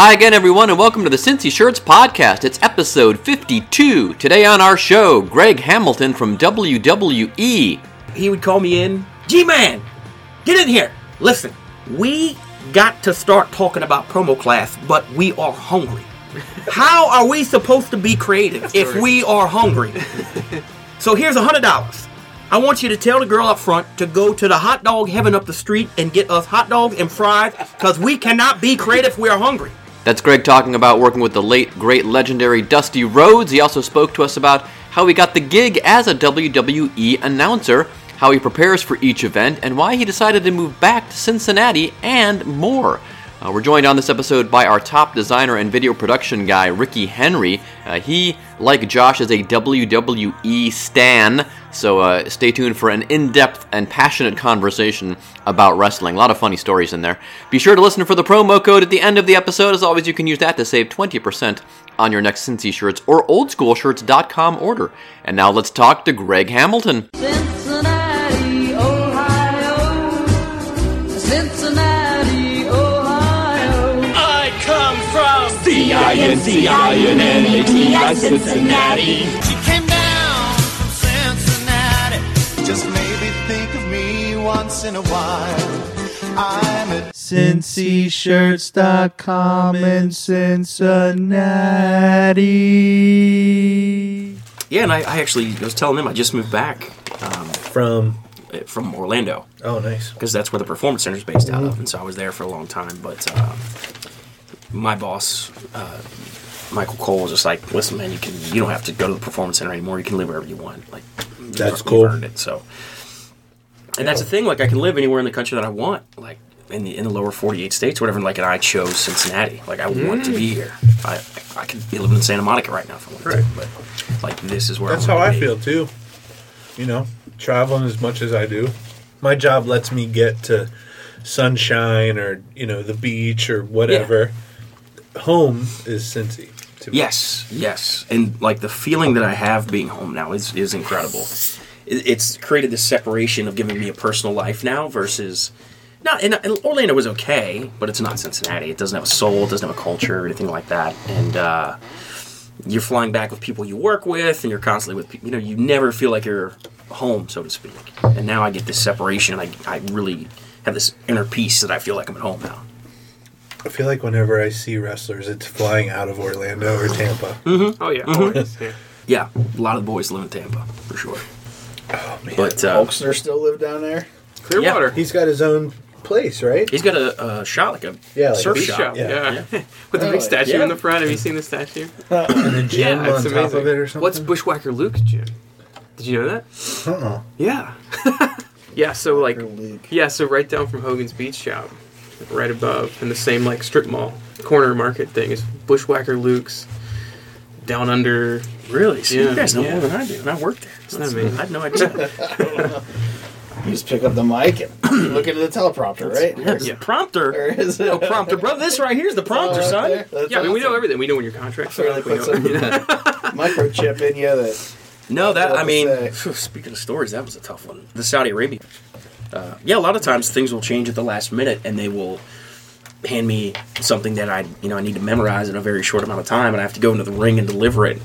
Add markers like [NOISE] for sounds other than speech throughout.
Hi again, everyone, and welcome to the Cincy Shirts podcast. It's episode 52. Today on our show, Greg Hamilton from WWE. he would call me in. G Man, get in here. Listen, we got to start talking about promo class, but we are hungry. [LAUGHS] How are we supposed to be creative if we are hungry? [LAUGHS] so here's a hundred dollars. I want you to tell the girl up front to go to the hot dog heaven up the street and get us hot dogs and fries because we cannot be creative if we are hungry. That's Greg talking about working with the late, great, legendary Dusty Rhodes. He also spoke to us about how he got the gig as a WWE announcer, how he prepares for each event, and why he decided to move back to Cincinnati, and more. Uh, we're joined on this episode by our top designer and video production guy, Ricky Henry. Uh, he, like Josh, is a WWE stan, so uh, stay tuned for an in depth and passionate conversation about wrestling. A lot of funny stories in there. Be sure to listen for the promo code at the end of the episode. As always, you can use that to save 20% on your next Cincy shirts or oldschoolshirts.com order. And now let's talk to Greg Hamilton. C-I-N-C-I-N-N-A-T-I, Cincinnati. She came down from Cincinnati. Just maybe think of me once in a while. I'm at cincyshirts.com in Cincinnati. Yeah, and I, I actually was telling them I just moved back um, From eh, from Orlando. oh, nice. because that's where the performance center is based out of, and so I was there for a long time. But uh, my boss, uh, Michael Cole, was just like, "Listen, man, you can you don't have to go to the performance center anymore. You can live wherever you want. Like That's cool. earned it." So, and that's the thing. Like, I can live anywhere in the country that I want. Like in the in the lower forty eight states, whatever. Like, and I chose Cincinnati. Like, I want to be here. I I could be living in Santa Monica right now if I wanted Right. to, but like this is where That's how I be. feel too. You know, traveling as much as I do. My job lets me get to sunshine or, you know, the beach or whatever. Home is Cincy. To me. Yes, yes, and like the feeling that I have being home now is is incredible. It- It's created this separation of giving me a personal life now versus not. And and Orlando was okay, but it's not Cincinnati. It doesn't have a soul. It doesn't have a culture or anything like that. And uh, you're flying back with people you work with, and you're constantly with people. You know, you never feel like you're home, so to speak. And now I get this separation. And I I really have this inner peace that I feel like I'm at home now. I feel like whenever I see wrestlers, it's flying out of Orlando or Tampa. Oh yeah, always. Yeah. Yeah, a lot of the boys live in Tampa for sure. Oh, man. But uh, Hulkster still live down there? Clearwater. He's got his own place, right? He's got a, a shot like a Yeah, like a surf beach shop. Shop, Yeah. yeah. [LAUGHS] With the big Oh, statue yeah. in the front. Have you seen the statue? [LAUGHS] And a gym Yeah, on it's top amazing. of it or something. What's Bushwhacker Luke's gym? Did you know that? Uh-uh. Yeah. [LAUGHS] yeah, so like yeah, so right down from Hogan's Beach Shop, right above, in the same like strip mall corner market thing is Bushwhacker Luke's. Down under. Really? See, Yeah, you guys know yeah. more than I do, and I worked there. Isn't that amazing? I had no idea. [LAUGHS] You just pick up the mic and [CLEARS THROAT] look into the teleprompter, right? yeah, Yeah. Prompter. Or is it? Oh, prompter, bro. This right here is the prompter, Oh, son. okay. That's Yeah, I mean we know everything. We know when your contract's So up. put some you know. [LAUGHS] microchip in you that. No, that I mean, phew, [SIGHS] speaking of stories, that was a tough one. The Saudi Arabia. Uh, yeah, a lot of times things will change at the last minute, and they will hand me something that I, you know, I need to memorize in a very short amount of time, and I have to go into the ring and deliver it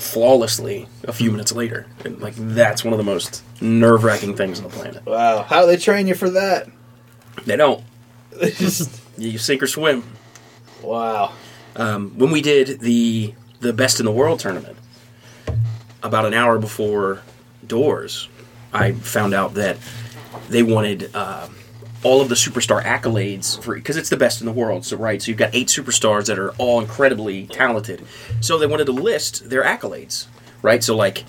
flawlessly a few minutes later. And like that's one of the most nerve-wracking things on the planet. Wow. How do they train you for that? They don't. [LAUGHS] They just. You sink or swim. Wow. Um, when we did the the best in the world tournament, about an hour before doors, I found out that they wanted uh, all of the superstar accolades for because it's the best in the world. So right, so you've got eight superstars that are all incredibly talented. So they wanted to list their accolades, right? So like.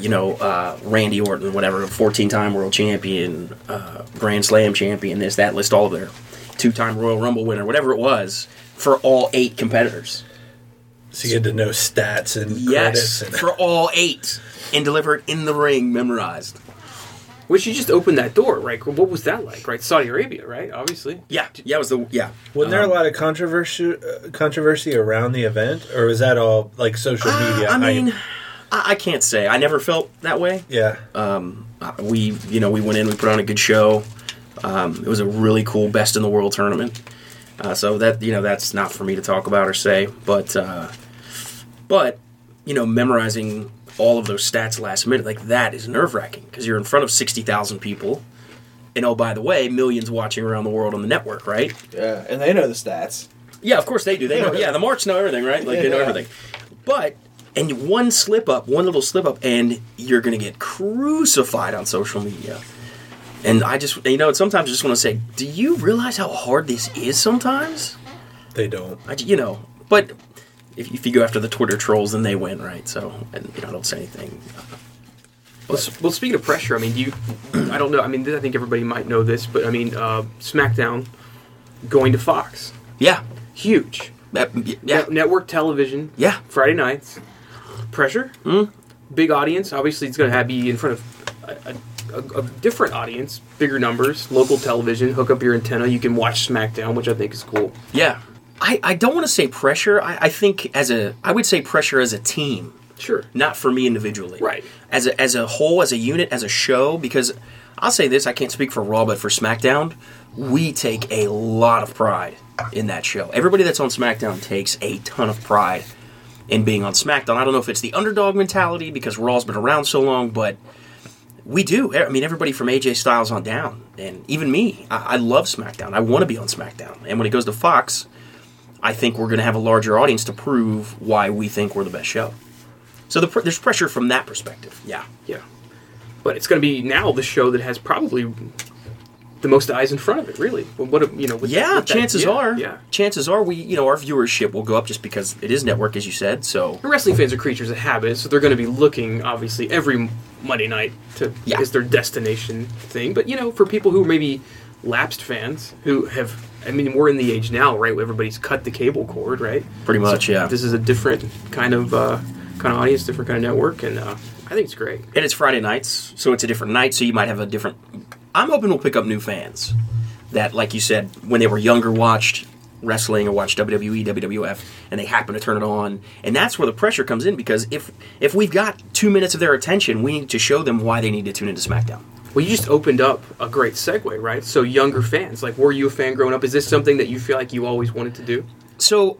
You know, uh, Randy Orton, whatever, 14 time world champion, uh, Grand Slam champion, this, that, list all of their two time Royal Rumble winner, whatever it was, for all eight competitors. So you had to know stats and Yes, credits. And, for all eight, and deliver it in the ring, memorized. Which you just opened that door, right? What was that like, right? Saudi Arabia, right? Obviously. Yeah, yeah, it was the yeah. wasn't there a Um, lot of controversy uh, controversy around the event, or was that all like social media? Uh, I mean. I, I can't say. I never felt that way. yeah, Um, uh, we, you know, we went in, we put on a good show. Um, it was a really cool best in the world tournament. Uh, so that you know, that's not for me to talk about or say, but uh, but you know, memorizing all of those stats last minute like that is nerve wracking because you're in front of sixty thousand people, and oh by the way, millions watching around the world on the network, right? Yeah, and they know the stats. Yeah, of course they do. They know. Yeah, the marks know everything, right? Like they know Yeah. everything. But and one slip up, one little slip up, and you're gonna get crucified on social media. And I just, you know, sometimes I just want to say, do you realize how hard this is? Sometimes, they don't. I, you know, but if, if you go after the Twitter trolls, then they win, right? So, and you know, I don't say anything. Well, s- well, speaking of pressure, I mean, do you? [CLEARS THROAT] I don't know. I mean, I think everybody might know this, but I mean, uh, SmackDown going to Fox, Yeah, huge. That- yeah, Net- network television. yeah. Friday nights. Pressure. Mm. Big audience. Obviously, it's going to have be in front of a, a, a different audience, bigger numbers. Local television. Hook up your antenna. You can watch SmackDown, which I think is cool. Yeah. I, I don't want to say pressure. I, I think as a, I would say pressure as a team. Sure. not for me individually. Right. As a as a whole, as a unit, as a show, because I'll say this, I can't speak for Raw, but for SmackDown, we take a lot of pride in that show. Everybody that's on SmackDown takes a ton of pride in being on SmackDown. I don't know if it's the underdog mentality because Raw's been around so long, but we do. I mean, everybody from AJ Styles on down, and even me, I, I love SmackDown. I want to be on SmackDown. And when it goes to Fox, I think we're going to have a larger audience to prove why we think we're the best show. So the pr- there's pressure from that perspective. Yeah. Yeah. But it's going to be now the show that has probably the most eyes in front of it. Really. What what- you know? Yeah, that- chances yeah, are. Yeah. Chances are we, you know, our viewership will go up just because it is network, as you said. So And wrestling fans are creatures of habit, so they're going to be looking obviously every Monday night to Yeah. is their destination thing. But you know, for people who are maybe lapsed fans who have, I mean, we're in the age now, right? Where everybody's cut the cable cord, right? Pretty much, So yeah. This is a different kind of uh, kind of audience, different kind of network, and uh, I think it's great. and it's Friday nights, so it's a different night. So you might have a different. I'm hoping we'll pick up new fans that, like you said, when they were younger, watched wrestling or watched WWE, WWF, and they happen to turn it on, and that's where the pressure comes in because if if we've got two minutes of their attention, we need to show them why they need to tune into SmackDown. Well, you just opened up a great segue, right? So younger fans, like, were you a fan growing up? Is this something that you feel like you always wanted to do? So,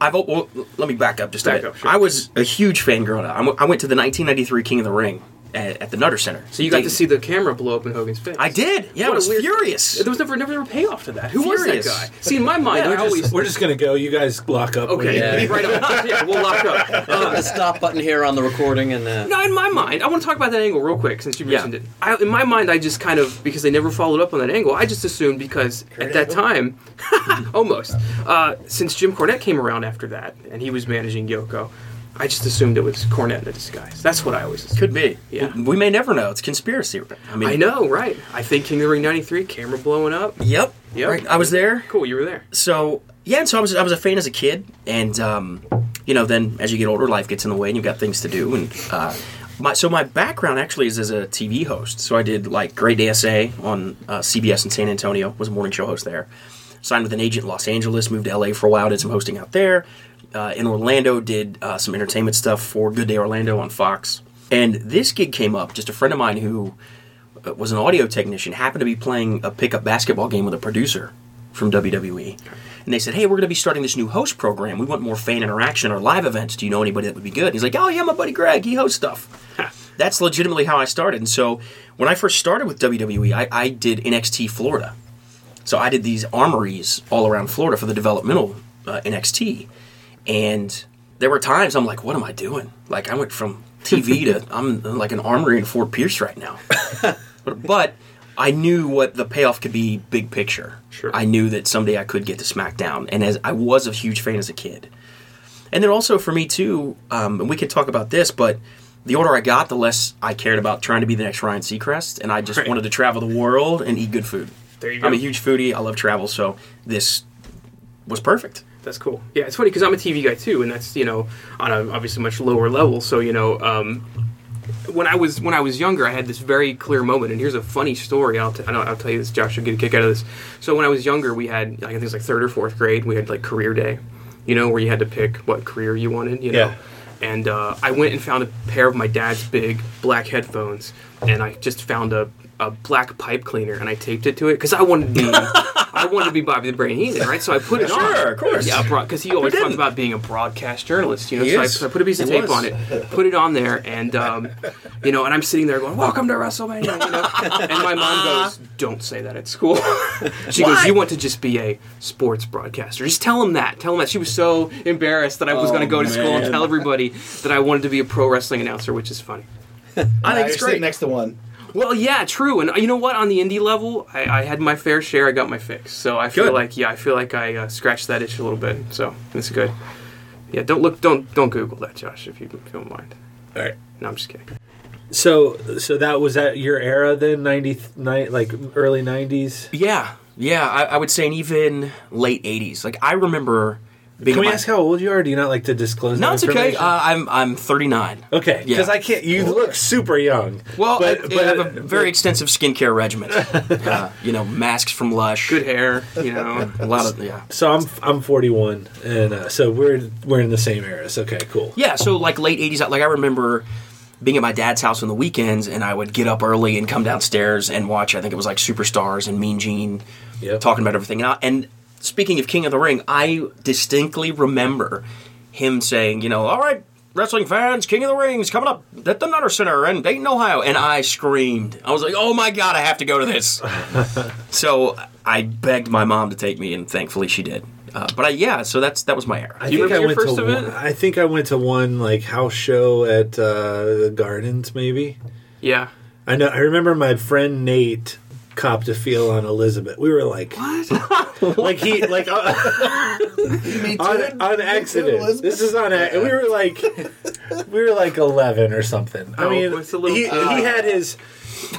I've well, let me back up just a bit. up, sure. I was a huge fan growing up. I went to the 1993 King of the Ring at, at the Nutter Center. So you got to Dayton. see the camera blow up in Hogan's face. I did. Yeah, What I a was weird- furious. There was never never a payoff to that. Who Furious. was that guy? See, in my mind, we're, I just, always we're just gonna go. You guys lock up. okay. you- Yeah. Right up. Yeah, we'll lock up. [LAUGHS] Uh, the stop button here on the recording and uh, no, in my mind, I want to talk about that angle real quick since you Yeah. mentioned it. I, in my mind, I just kind of because they never followed up on that angle. I just assumed because at that time, [LAUGHS] almost uh, since Jim Cornette came around after that and he was managing Yoko, I just assumed it was Cornette in a disguise. That's what I always assumed. Could be. Yeah. We may never know. It's conspiracy. I mean, I know, right? I think King of the Ring '93, camera blowing up. Yep. Yep. Right. I was there. Cool, you were there. So yeah, and so I was I was a fan as a kid, and um, you know, then as you get older, life gets in the way, and you've got things to do. And uh, my so my background actually is as a TV host. So I did like Great Day SA on uh, CBS in San Antonio. Was a morning show host there. Signed with an agent in Los Angeles. Moved to LA for a while. Did some hosting out there. Uh, in Orlando, did uh, some entertainment stuff for Good Day Orlando on Fox. And this gig came up. Just a friend of mine who uh, was an audio technician happened to be playing a pickup basketball game with a producer from WWE. And they said, Hey, we're going to be starting this new host program. We want more fan interaction or live events. Do you know anybody that would be good? And he's like, Oh, yeah, my buddy Greg. He hosts stuff. That's legitimately how I started. And so when I first started with WWE, I, I did NXT Florida. So I did these armories all around Florida for the developmental uh, NXT. And there were times I'm like, What am I doing? Like, I went from TV [LAUGHS] to I'm like an armory in Fort Pierce right now. But, [LAUGHS] but I knew what the payoff could be big picture. Sure. I knew that someday I could get to SmackDown, and as I was a huge fan as a kid. And then also for me too, um, and we could talk about this, but the older I got, the less I cared about trying to be the next Ryan Seacrest, and I just Right. wanted to travel the world and eat good food. There you go. I'm a huge foodie. I love travel, so this was perfect. That's cool. Yeah, it's funny because I'm a TV guy too, and that's you know on a obviously much lower level. So you know, um, when I was when I was younger, I had this very clear moment, and here's a funny story. I'll t- I know, I'll tell you this. Josh will get a kick out of this. So when I was younger, we had like, I think it was like third or fourth grade. We had like career day, you know, where you had to pick what career you wanted. You know. Yeah. And uh, I went and found a pair of my dad's big black headphones, and I just found a, a black pipe cleaner, and I taped it to it because I wanted to be [LAUGHS] I wanted to be Bobby the Brain Heenan, right? So I put it on. Sure, of course. Yeah, because he always Who talked about being a broadcast journalist, you know. He so I, so I put a piece of He tape was. on it, put it on there, and um, you know, and I'm sitting there going, "Welcome to WrestleMania," you know. And my mom goes, "Don't say that at school." [LAUGHS] she goes, "You want to just be a sports broadcaster? Just tell him that. Tell him that." She was so embarrassed that I was Oh, going to go to school and tell everybody that I wanted to be a pro wrestling announcer, which is funny. [LAUGHS] I think it's great. next to one. Well, yeah, true. And uh, you know what? On the indie level, I, I had my fair share. I got my fix. So I feel Good. like, yeah, I feel like I uh, scratched that itch a little bit. So it's good. Yeah, don't look, don't, don't Google that, Josh, if you, don't mind. All right. No, I'm just kidding. So, so that was at your era then, ninety nine, like early nineties. Yeah, yeah. I, I would say, and even late '80s. Like I remember being. Can we my- ask how old you are? Do you not like to disclose? No, that it's okay. Uh, I'm I'm 39. okay, because yeah. I can't. You look super young. Well, but, I, but I have a very extensive skincare regimen. [LAUGHS] uh, you know, masks from Lush. Good hair, you know. A lot of yeah. so I'm I'm 41, and uh, so we're we're in the same eras. Okay, cool. Yeah, so like late 80s, like I remember being at my dad's house on the weekends and I would get up early and come downstairs and watch, I think it was like Superstars and Mean Gene Yep. talking about everything. And, I, and speaking of King of the Ring, I distinctly remember him saying, you know, all right, wrestling fans, King of the Ring's coming up at the Nutter Center in Dayton, Ohio. And I screamed. I was like, oh my God, I have to go to this. [LAUGHS] so I begged my mom to take me, and thankfully she did. Uh, but I, yeah, so that's that was my era. I you think I remember went your to first one, event? I think I went to one like house show at uh, the Gardens, maybe. Yeah. I know. I remember my friend Nate copped a feel on Elizabeth. We were like, what? [LAUGHS] like he like uh, on, on accident. This is on. ac- We were like, we were like eleven or something. I Oh, mean, it's a little- he, uh, he had his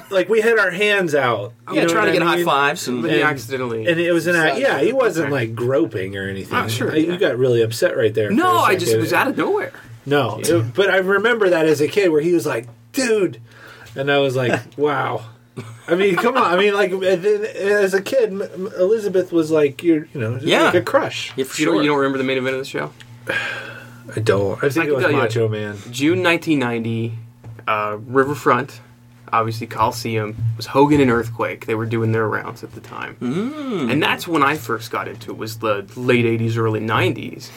like we had our hands out. You yeah, know trying to get I high mean? fives and, But he And- accidentally. And it was an act. Yeah, he wasn't Okay. like groping or anything. Oh, sure, I- You got really upset right there. no, I just was out of nowhere. No, it- but I remember that as a kid where he was like, "Dude," and I was like, "Wow." I mean, come on. I mean, like as a kid, M- M- Elizabeth was like, "You're, you know, just Yeah. like a crush." Yeah, for You, sure. don't, you don't remember the main event of the show? [SIGHS] I don't. I think I it was tell you. Macho Man. June 1990, uh, Riverfront, obviously Coliseum, was Hogan and Earthquake. They were doing their rounds at the time. Mm. And that's when I first got into it, was the late 80s, early 90s.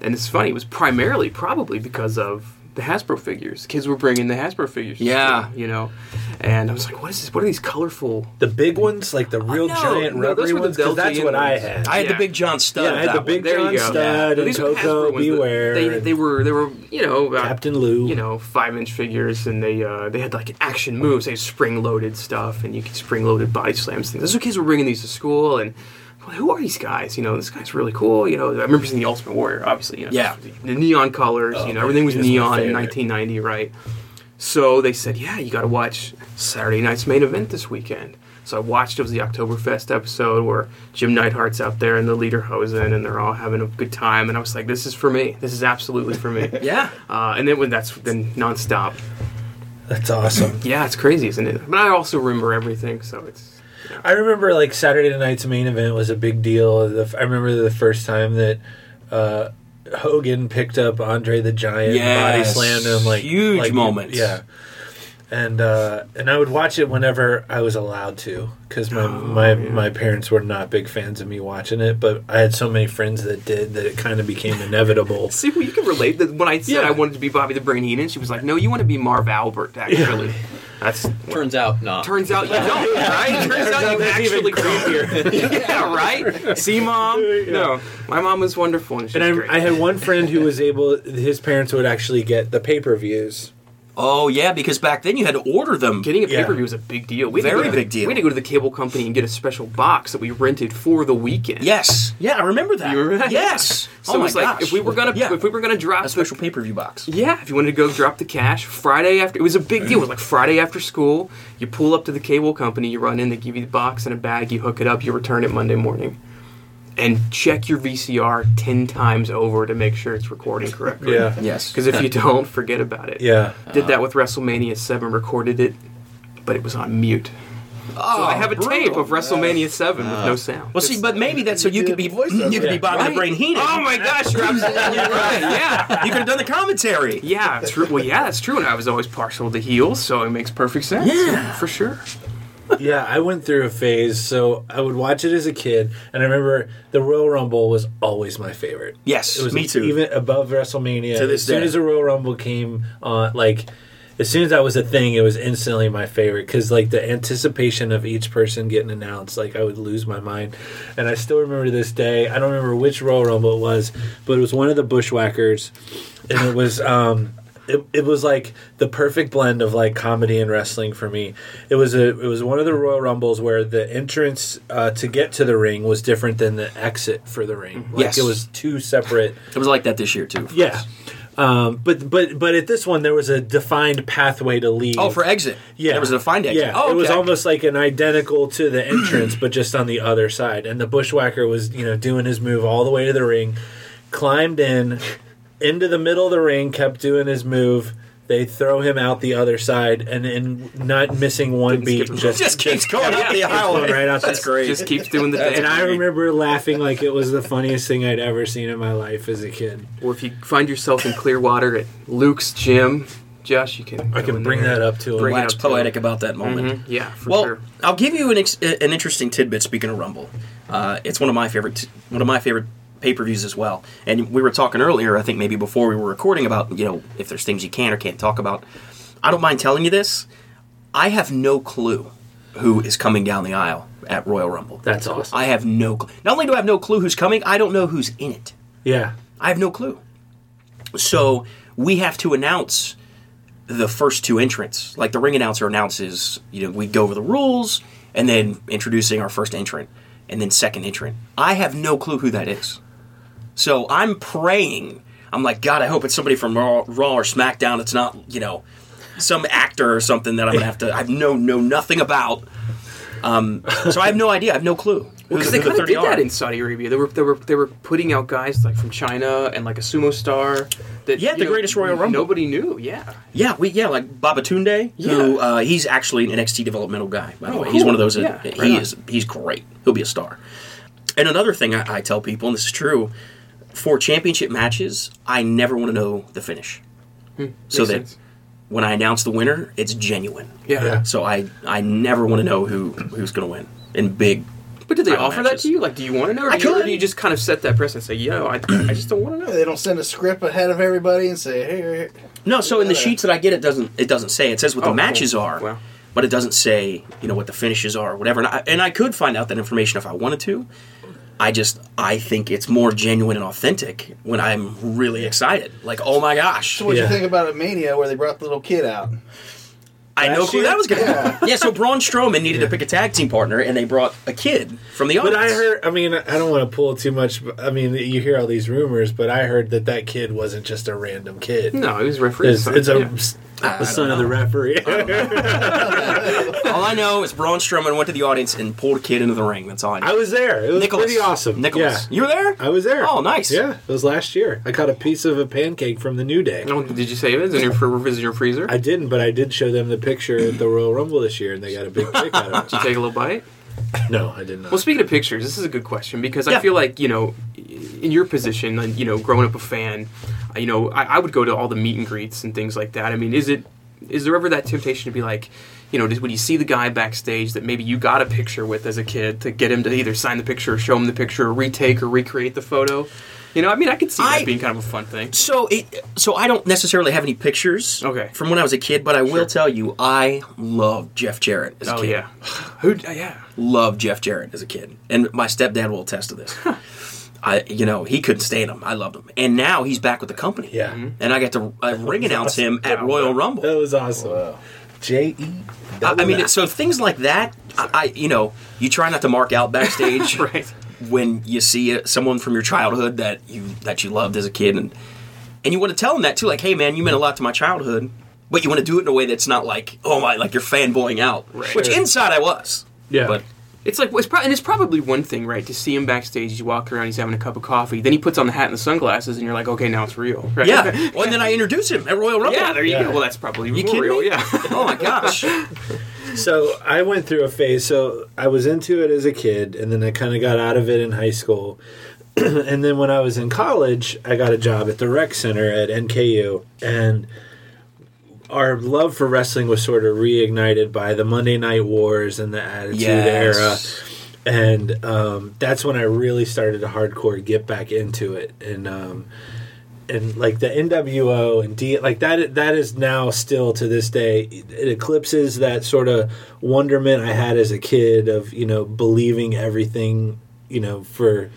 And it's funny, it was primarily probably because of the Hasbro figures. Kids were bringing the Hasbro figures. Yeah. school, you know. And I was like, what is this? What are these colorful... The big ones, like the real no, giant no, those rubbery were ones, because that's Delta what I had. I had Yeah. the big John Studd. yeah, I had the big There you John go. Stud Yeah. and These were the Hasbro Koko ones that- Beware. They, they were, they were, you know, about Captain Lou. you know, five inch figures, and they uh, they had like action moves. They had spring loaded stuff, and you could spring loaded body slams. Things. Those kids were bringing these to school, and I'm like, who are these guys? You know, this guy's really cool. You know, I remember seeing the Ultimate Warrior, obviously. You know, Yeah. the neon colors. Oh, you know, man, everything was he was my neon in 1990, right? So they said, yeah, you got to watch Saturday night's main event this weekend. So I watched. It was the Oktoberfest episode where Jim Neidhart's out there and the Lederhosen, and they're all having a good time. And I was like, this is for me. This is absolutely for me. [LAUGHS] Yeah. Uh, and then when that's then nonstop. That's awesome. Yeah, it's crazy, isn't it? But I also remember everything, so it's I remember like Saturday night's main event was a big deal. The, I remember the first time that uh, Hogan picked up Andre the Giant, and body slammed him, like Huge like, moment. Yeah, and uh, and I would watch it whenever I was allowed to because my my my parents were not big fans of me watching it, but I had so many friends that did that it kind of became inevitable. [LAUGHS] see. Well, you can relate. That when I said Yeah. I wanted to be Bobby the Brain Heenan, she was like, "No, you want to be Marv Albert." Actually, that's Turns out, not. turns out you don't, [LAUGHS] right? Turns out you actually even actually [LAUGHS] yeah, right. See, mom? No, my mom was wonderful, and she's And great. I, I had one friend who was able. His parents would actually get the pay per views. Oh yeah, because back then you had to order them. Getting a pay per view was a big deal. We had to Very go to big the, deal. We had to go to the cable company and get a special box that we rented for the weekend. Yes. Yeah, I remember that. You remember that? Yes. So oh it my was like gosh. if we were gonna yeah. if we were gonna drop a special pay per view box. Yeah, if you wanted to go drop the cash Friday after, it was a big deal. It was like Friday after school. You pull up to the cable company, you run in, they give you the box and a bag, you hook it up, you return it Monday morning. And check your VCR ten times over to make sure it's recording correctly. Yeah. Yes. Because if you [LAUGHS] don't, forget about it. Yeah. Did that with WrestleMania Seven. Recorded it, but it was on mute. Oh, so I oh, have a tape of WrestleMania uh, Seven with no sound. Well, see, but maybe that's so you could be you voiceover. could be Bobby the Brain Heenan. Oh my gosh, you're absolutely [LAUGHS] right. Yeah. You could have done the commentary. Yeah, true. Well, yeah, that's true. And I was always partial to heels, so it makes perfect sense. Yeah. for sure. Yeah, I went through a phase. So I would watch it as a kid, and I remember the Royal Rumble was always my favorite. Yes, It was me too. Even above WrestleMania. To this as soon day. as the Royal Rumble came on, like as soon as that was a thing, it was instantly my favorite because like the anticipation of each person getting announced, like I would lose my mind. And I still remember this day. I don't remember which Royal Rumble it was, but it was one of the Bushwhackers, and it was. um it, it was like the perfect blend of like comedy and wrestling for me. It was a it was one of the Royal Rumbles where the entrance uh, to get to the ring was different than the exit for the ring. Like Yes. it was two separate It was like that this year too. yeah. us. Um, but but but at this one there was a defined pathway to leave. Oh, for exit. yeah, There was a defined exit. Yeah, Oh, it was almost like an identical to the entrance, but just on the other side. And the bushwhacker was you know doing his move all the way to the ring, climbed in into the middle of the ring, kept doing his move. They throw him out the other side, and and not missing one Didn't beat, skip just just keeps going up the keeps aisle. going right out. That's the- great. Just keeps doing the That's dance. And I remember laughing like it was the funniest thing I'd ever seen in my life as a kid. Or if you find yourself in Clearwater at Luke's gym, Josh, you can. I can bring that up to him. Bring it wax up poetic about that moment. Mhm, Yeah, for well, sure. I'll give you an ex- an interesting tidbit. Speaking of Rumble, uh, it's one of my favorite t- one of my favorite pay per views as well. And we were talking earlier, I think maybe before we were recording about you know if there's things you can or can't talk about. I don't mind telling you this. I have no clue who is coming down the aisle at Royal Rumble. That's awesome. I have no. Cl- Not only do I have no clue who's coming, I don't know who's in it. Yeah. I have no clue. So we have to announce the first two entrants. Like the ring announcer announces, you know, we go over the rules and then introducing our first entrant and then second entrant. I have no clue who that is. So I'm praying. I'm like, God, I hope it's somebody from Raw, Raw or SmackDown. It's not, you know, some actor or something that I'm gonna have to. I've know know nothing about. Um, so I have no idea. I have no clue. Because the- they who the kind of 30 did that in Saudi Arabia. They were they were they were putting out guys like from China and like a sumo star. That Yeah, the know, greatest Royal Rumble. Nobody knew. Yeah. Yeah, we yeah like Babatunde, who Yeah. uh, he's actually an NXT developmental guy. By the Oh, way, he's one of those. That, Yeah, he on. is he's great. He'll be a star. And another thing I, I tell people, and this is true, for championship matches, I never want to know the finish, so Hmm, Makes that sense. when I announce the winner, it's genuine. Yeah. Yeah. So I I never want to know who who's going to win in big. But did they offer matches. that to you? Like, do you want to know, or I do, you, or could. do you just kind of set that precedent and say, "Yo, I, I just don't want to know." They don't send a script ahead of everybody and say, "Hey, here, here." No, so in the sheets that I get, it doesn't it doesn't say. It says what Oh, the cool. matches are. Wow. but it doesn't say you know what the finishes are or whatever. And I, and I could find out that information if I wanted to. I just I think it's more genuine and authentic when I'm really excited. Like oh my gosh, So, what Yeah. you think about a Mania where they brought the little kid out? I know Last who year? that was going to Yeah. yeah. So Braun Strowman needed to pick a tag team partner, and they brought a kid from the audience. But. I heard. I mean, I don't want to pull too much. but- I mean, you hear all these rumors, but I heard that that kid wasn't just a random kid. No, it was referee. It's, it's a Yeah. the son of the referee. all I know is Braun Strowman went to the audience and pulled a kid into the ring. That's all I know. I was there. It was Nicholas. pretty awesome. Nicholas, Yeah. you were there. I was there. Oh, nice. Yeah, it was last year. I caught a piece of a pancake from the New Day. Oh, did you save it? Is it in your, fr- is it in your freezer? I didn't, but I did show them the picture at the Royal Rumble this year, and they got a big kick out of Did you take a little bite? It. No, I did not. Well, speaking of pictures, this is a good question because Yeah. I feel like you know, in your position, and you know, growing up a fan, uh, you know, I, I would go to all the meet and greets and things like that. I mean, is it is there ever that temptation to be like, you know, does, when you see the guy backstage that maybe you got a picture with as a kid to get him to either sign the picture or show him the picture or retake or recreate the photo? You know, I mean, I could see I- that being kind of a fun thing. So it, so I don't necessarily have any pictures Okay. from when I was a kid, but I will Sure. tell you I loved Jeff Jarrett as a Oh kid. yeah, who? uh, yeah. Loved Jeff Jarrett as a kid, and my stepdad will attest to this. I, you know, he couldn't stand him. I loved him, and now he's back with the company. Yeah. and I got to uh, ring announce him at Royal Rumble. that was awesome. J E. I, I mean, so things like that, I, I, you know, you try not to mark out backstage [LAUGHS] Right. When you see someone from your childhood that you that you loved as a kid, and and you want to tell them that too, like, hey man, you meant a lot to my childhood, but you want to do it in a way that's not like, oh my, like you're fanboying out, Right. which inside I was, Yeah. but It's like it's pro- and it's probably one thing, right? To see him backstage, you walk around, he's having a cup of coffee, then he puts on the hat and the sunglasses, and you're like, okay, now it's real, right? Yeah. [LAUGHS] well, and then I introduce him at Royal Rumble. yeah, there you Yeah. go. Well, that's probably You more kidding real. me? Yeah. Oh my gosh. [LAUGHS] [LAUGHS] So I went through a phase. So I was into it as a kid, and then I kind of got out of it in high school. [CLEARS THROAT] and then when I was in college, I got a job at the rec center at NKU, and our love for wrestling was sort of reignited by the Monday Night Wars and the Attitude Yes. Era. And um, that's when I really started to hardcore get back into it, and um, and like the NWO and D like that that is now still to this day it eclipses that sort of wonderment I had as a kid of you know believing everything you know for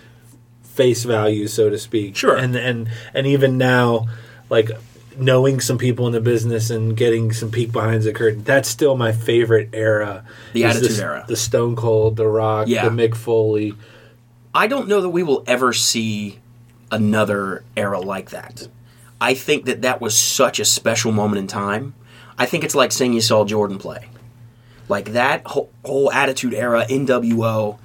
face value so to speak Sure. and and and even now like knowing some people in the business and getting some peek behind the curtain that's still my favorite era The Attitude the, Era. the Stone Cold the Rock Yeah. the Mick Foley I don't know that we will ever see another era like that. I think that that was such a special moment in time. I think it's like saying you saw Jordan play. Like that whole, whole attitude era, NWO.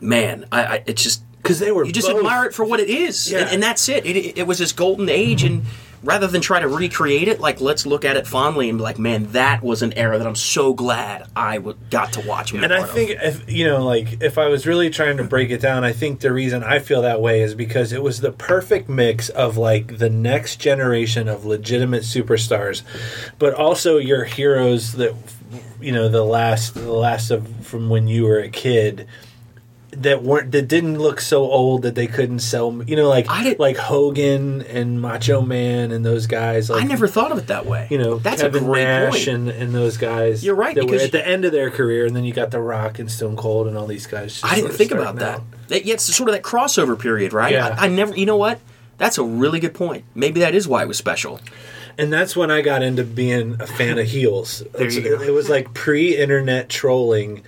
Man, I, I it's just because they were you just both- admire it for what it is, Yeah. and, and that's it. It, it. it was this golden age, and rather than try to recreate it, like let's look at it fondly and be like, man, that was an era that I'm so glad I w- got to watch. And I think if you know, like if I was really trying to break it down, I think the reason I feel that way is because it was the perfect mix of like the next generation of legitimate superstars, but also your heroes that you know the last the last of from when you were a kid that weren't that didn't look so old that they couldn't sell you know like I did- like Hogan and Macho mm. Man and those guys like I never thought of it that way. you know, that's Kevin a great Nash point. and, and those guys. You're right, That were at the end of their career, and then you got The Rock and Stone Cold and all these guys. just I didn't think about that. that. Yeah, it's sort of that crossover period, right? Yeah. I, I never. You know what? That's a really good point. Maybe that is why it was special. And that's when I got into being a fan of [LAUGHS] heels. There you go. It was like pre-internet trolling.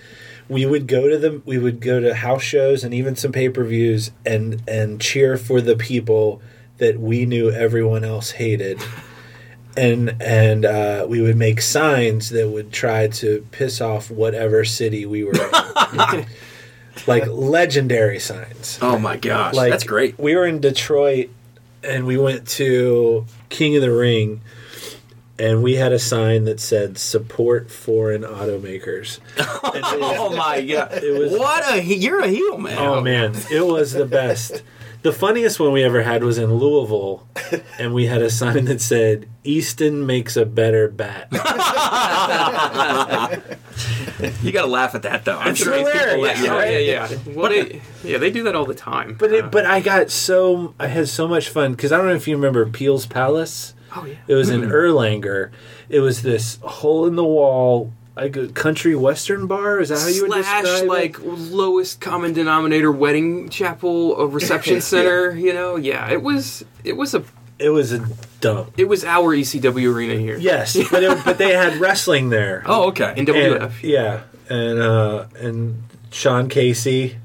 We would go to the we would go to house shows and even some pay-per-views and and cheer for the people that we knew everyone else hated. And and uh, we would make signs that would try to piss off whatever city we were in. [LAUGHS] like legendary signs. Oh my gosh, Like that's great. We were in Detroit and we went to King of the Ring and we had a sign that said support foreign automakers. [LAUGHS] Oh my god, It was what a you're a heel man. Oh man, it was the best. The funniest one we ever had was in Louisville, and we had a sign that said "Easton makes a better bat." [LAUGHS] You got to laugh at that though. I'm It's sure people hilarious, laugh. Oh, right? yeah, yeah. Well, they, yeah, they do that all the time. But Uh, it, but I got so I had so much fun because I don't know if you remember Peel's Palace. Oh yeah. It was in [CLEARS THROAT] Erlanger. It was this hole in the wall, like a country western bar. Is that how you would describe Slash describe like it? lowest common denominator wedding chapel, a [LAUGHS] reception center. You know, yeah, it was it was a It was a dump. it was our ECW arena here. Yes, [LAUGHS] but it, but they had wrestling there. Oh okay. in And- WF. yeah, and uh, and Sean Casey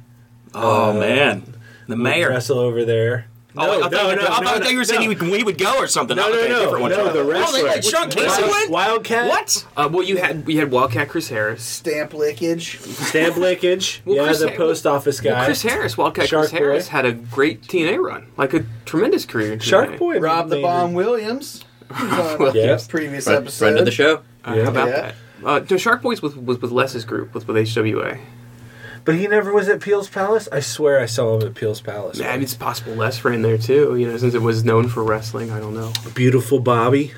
oh man, the would mayor. wrestle over there. Oh, I thought, no, you, no, I thought no, you were saying no. he would, we would go or something. No, no, Okay, no, different one. no, the Oh, they wrestler. let Sean Casey Wild- win. Wildcat. What? Uh, well, you had we had Wildcat Chris Harris. Stamp lickage. Stamp [LAUGHS] Lickage. Well, yeah, Chris the Ha- post office guy. Well, Chris Harris, Wildcat Shark Chris Harris, had a great TNA run, like a tremendous career. In Shark Boy. Rob the Bomb Williams. He was on a previous episode. friend of the show. Uh, How about that? Uh, no, Shark Boys was, was with Les's group, was with HWA. But he never was at Peel's Palace. I swear I saw him at Peel's Palace. Mean, it's possible Les ran there too. You know, since it was known for wrestling. I don't know. Beautiful Bobby.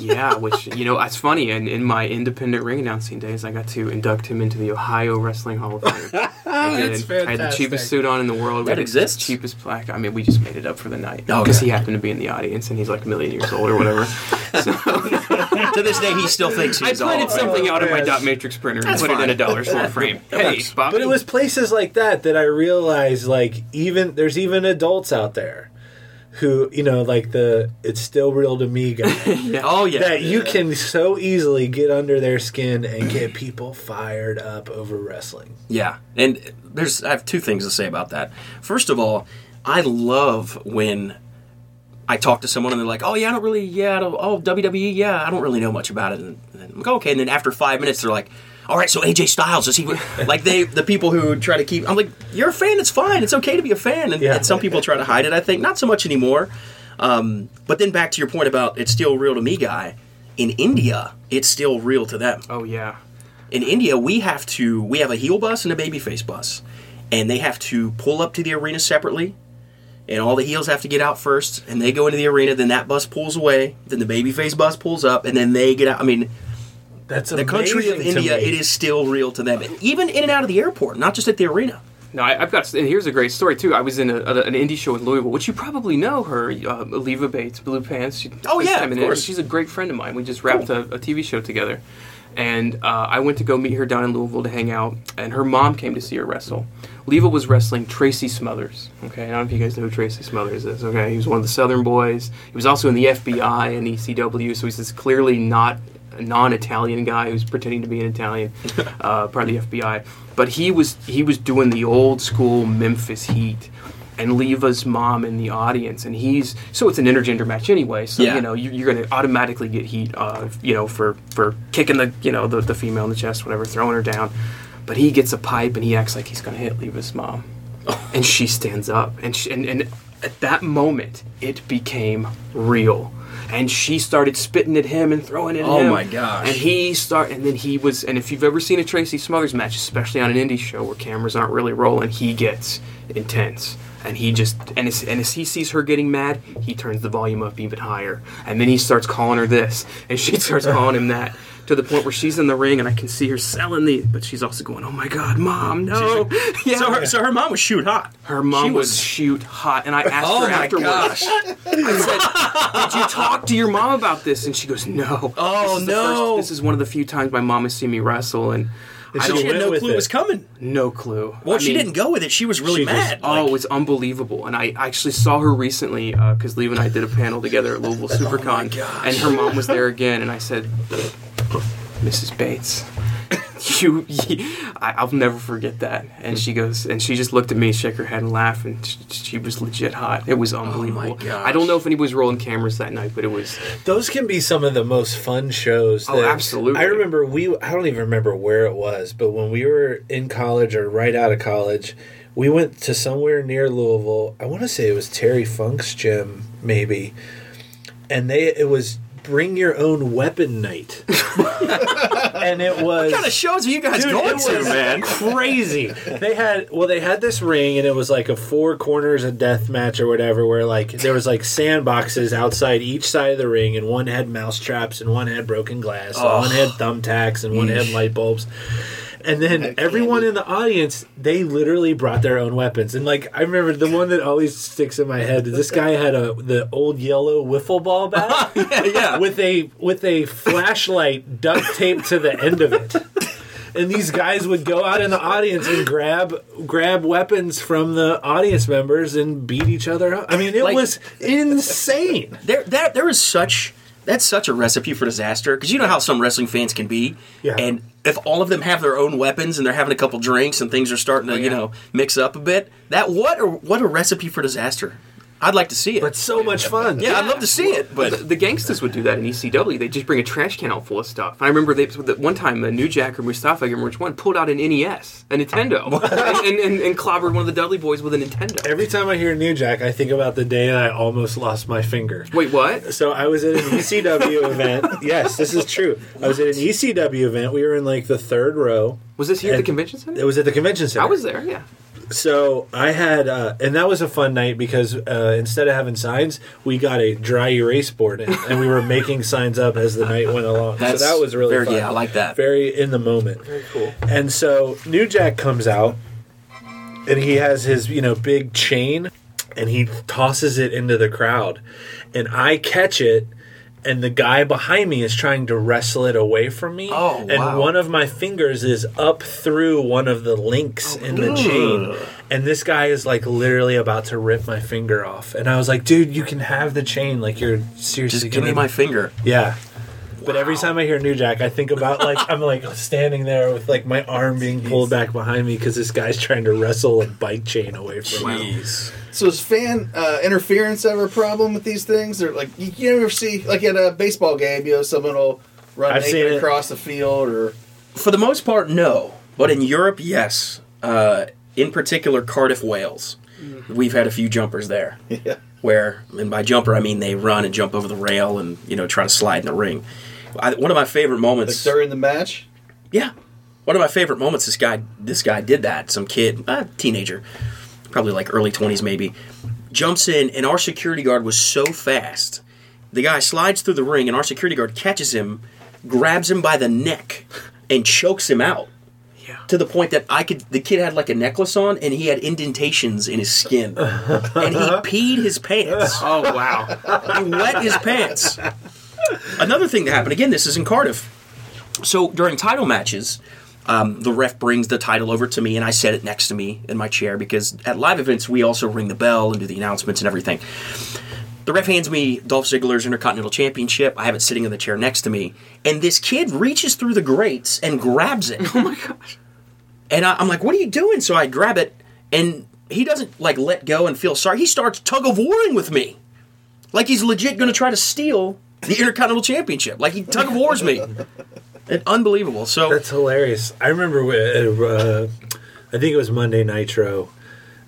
Yeah, which you know, it's funny. And in my independent ring announcing days, I got to induct him into the Ohio Wrestling Hall of Fame. [LAUGHS] I did. I had the cheapest suit on in the world. We That exists? Cheapest plaque. I mean, we just made it up for the night Okay. because he happened to be in the audience and he's like a million years old or whatever. [LAUGHS] so, to this day, he still thinks I he's all. printed something out of my dot matrix printer and That's put it in a dollar store frame. hey. Bobby. But it was places like that that I realized, like, even there's even adults out there who, you know, like the "it's still real to me" [LAUGHS] guy. Oh yeah. that you can so easily get under their skin and get people fired up over wrestling. Yeah, and there's I have two things to say about that. First of all, I love when I talk to someone and they're like, "Oh yeah, I don't really, yeah, I don't, oh WWE, yeah, I don't really know much about it." And, and I'm like, "Okay," and then after five minutes, they're like, all right, so AJ Styles is he [LAUGHS] like they the people who try to keep? I'm like, you're a fan. It's fine. It's okay to be a fan, and, Yeah. and some people try to hide it. I think not so much anymore. Um, but then back to your point about it's still real to me, guy. In India, it's still real to them. Oh yeah. In India, we have to we have a heel bus and a babyface bus, and they have to pull up to the arena separately. And all the heels have to get out first, and they go into the arena. Then that bus pulls away. Then the babyface bus pulls up, and then they get out. I mean, That's the country of India, me. it is still real to them, even in and out of the airport, not just at the arena. No, I, I've got. And here's a great story too. I was in a, a, an indie show in Louisville, which you probably know her, uh, Leva Bates, Blue Pants. She, Oh, yeah, time of in it. course. She's a great friend of mine. We just wrapped a, a TV show together, and uh, I went to go meet her down in Louisville to hang out. And her mom came to see her wrestle. Leva was wrestling Tracy Smothers. Okay, I don't know if you guys know who Tracy Smothers is. Okay, he was one of the Southern Boys. He was also in the FBI and ECW, so he's clearly not a non-Italian guy who's pretending to be an Italian, uh, part of the FBI. But he was he was doing the old school Memphis Heat, and Leva's mom in the audience, and he's so it's an intergender match anyway. So Yeah. you know you, you're going to automatically get heat, uh, you know, for for kicking the you know the, the female in the chest, whatever, throwing her down. But he gets a pipe and he acts like he's going to hit Leva's mom, [LAUGHS] and she stands up, and she, and and at that moment it became real. And she started spitting at him and throwing at Oh him. my gosh. And he start and then he was and if you've ever seen a Tracy Smothers match, especially on an indie show where cameras aren't really rolling, he gets intense. And he just and as, and as he sees her getting mad, he turns the volume up even higher. And then he starts calling her this, and she [LAUGHS] starts calling him that. To the point where she's in the ring and I can see her selling the, but she's also going, "Oh my God, mom, no!" [LAUGHS] yeah, So her, so her mom was shoot hot. her mom she was, was- shoot hot, and I oh asked Oh her my afterwards. gosh. I said, "Did you talk to your mom about this?" And she goes, "No." Oh, this no. this is one of the few times my mom has seen me wrestle, and I she don't She had no clue it it. was coming. no clue. Well, I she mean, didn't go with it. She was really She mad. Oh, Like, it was unbelievable, and I actually saw her recently uh, because Lee and I did a panel together at Louisville [LAUGHS] oh SuperCon, gosh. and her mom was there again, and I said, "Mrs. Bates." [LAUGHS] You, I, I'll never forget that. And she goes, and she just looked at me, shook her head, and laughed. And she, she was legit hot. It was oh unbelievable. gosh. I don't know if anybody was rolling cameras that night, but it was. Those can be some of the most fun shows. Oh, absolutely. I remember we. I don't even remember where it was, but when we were in college or right out of college, we went to somewhere near Louisville. I want to say it was Terry Funk's gym, maybe, and they it was bring your own weapon night, [LAUGHS] and it was what kind of shows are you guys Dude, going it to, was man? Crazy. They had well, they had this ring, and it was like a four corners of death match or whatever, where like there was like sandboxes outside each side of the ring, and one had mouse traps, and one had broken glass, and oh. one had thumbtacks, and one had light bulbs. And then everyone candy. in the audience, they literally brought their own weapons. And like I remember the one that always sticks in my head. This guy had a the old yellow wiffle ball bat [LAUGHS] yeah, yeah. with a with a flashlight duct taped to the end of it. And these guys would go out in the audience and grab grab weapons from the audience members and beat each other up. I mean, it Like- was insane. there, there, there is such that's such a recipe for disaster because you know how some wrestling fans can be, Yeah. and if all of them have their own weapons and they're having a couple drinks and things are starting to oh, you know mix up a bit, that what a, what a recipe for disaster. I'd like to see it. But so much fun. yeah, I'd love to see it. But the Gangstas would do that in ECW. They just bring a trash can out full of stuff. I remember they that one time uh, New Jack or Mustafa, I can't remember which one, pulled out an NES, a Nintendo, [LAUGHS] and, and, and, and clobbered one of the Dudley boys with a Nintendo. Every time I hear New Jack, I think about the day I almost lost my finger. Wait, what? So I was at an [LAUGHS] ECW event. Yes, this is true. I was at an ECW event. We were in like the third row. Was this here at the convention center? It was at the convention center. I was there. Yeah. So I had, uh, and that was a fun night because uh, instead of having signs, we got a dry erase board in, and we were [LAUGHS] making signs up as the night went along. That's so that was really very- fun. yeah, I like that. Very in the moment. Very cool. And so New Jack comes out, and he has his you know big chain, and he tosses it into the crowd, and I catch it. And the guy behind me is trying to wrestle it away from me. Oh, And wow. one of my fingers is up through one of the links oh, in the chain. And this guy is like literally about to rip my finger off. And I was like, dude, you can have the chain. Like, you're seriously just give me my finger. yeah. But every time I hear New Jack, I think about like I'm like standing there with like my arm being pulled back behind me because this guy's trying to wrestle a bike chain away from me. So is fan uh, interference ever a problem with these things? Or like you, you ever see like at a baseball game, you know, someone will run I've seen naked it. across the field, or For the most part, no. But in Europe, yes. Uh, in particular, Cardiff, Wales. We've had a few jumpers there. [LAUGHS] Yeah. Where, and by jumper, I mean they run and jump over the rail and, you know, try to slide in the ring. I, one of my favorite Like moments. during the match. Yeah. One of my favorite moments. This guy, this guy did that. Some kid, uh, teenager, probably like early twenties, maybe, jumps in, and our security guard was so fast. The guy slides through the ring, and our security guard catches him, grabs him by the neck, and chokes him out. Yeah. To the point that I could, the kid had like a necklace on, and he had indentations in his skin, and he [LAUGHS] peed his pants. Oh wow. He wet his pants. Another thing that happened again. This is in Cardiff. So during title matches, um, the ref brings the title over to me, and I set it next to me in my chair because at live events we also ring the bell and do the announcements and everything. The ref hands me Dolph Ziggler's Intercontinental Championship. I have it sitting in the chair next to me, and this kid reaches through the grates and grabs it. [LAUGHS] Oh my gosh. And I, I'm like, "What are you doing?" So I grab it, and he doesn't like let go and feel sorry. He starts tug of warring with me, like he's legit going to try to steal the Intercontinental Championship. Like he tug of wars me. It, unbelievable. So That's hilarious. I remember, with, uh, I think it was Monday Nitro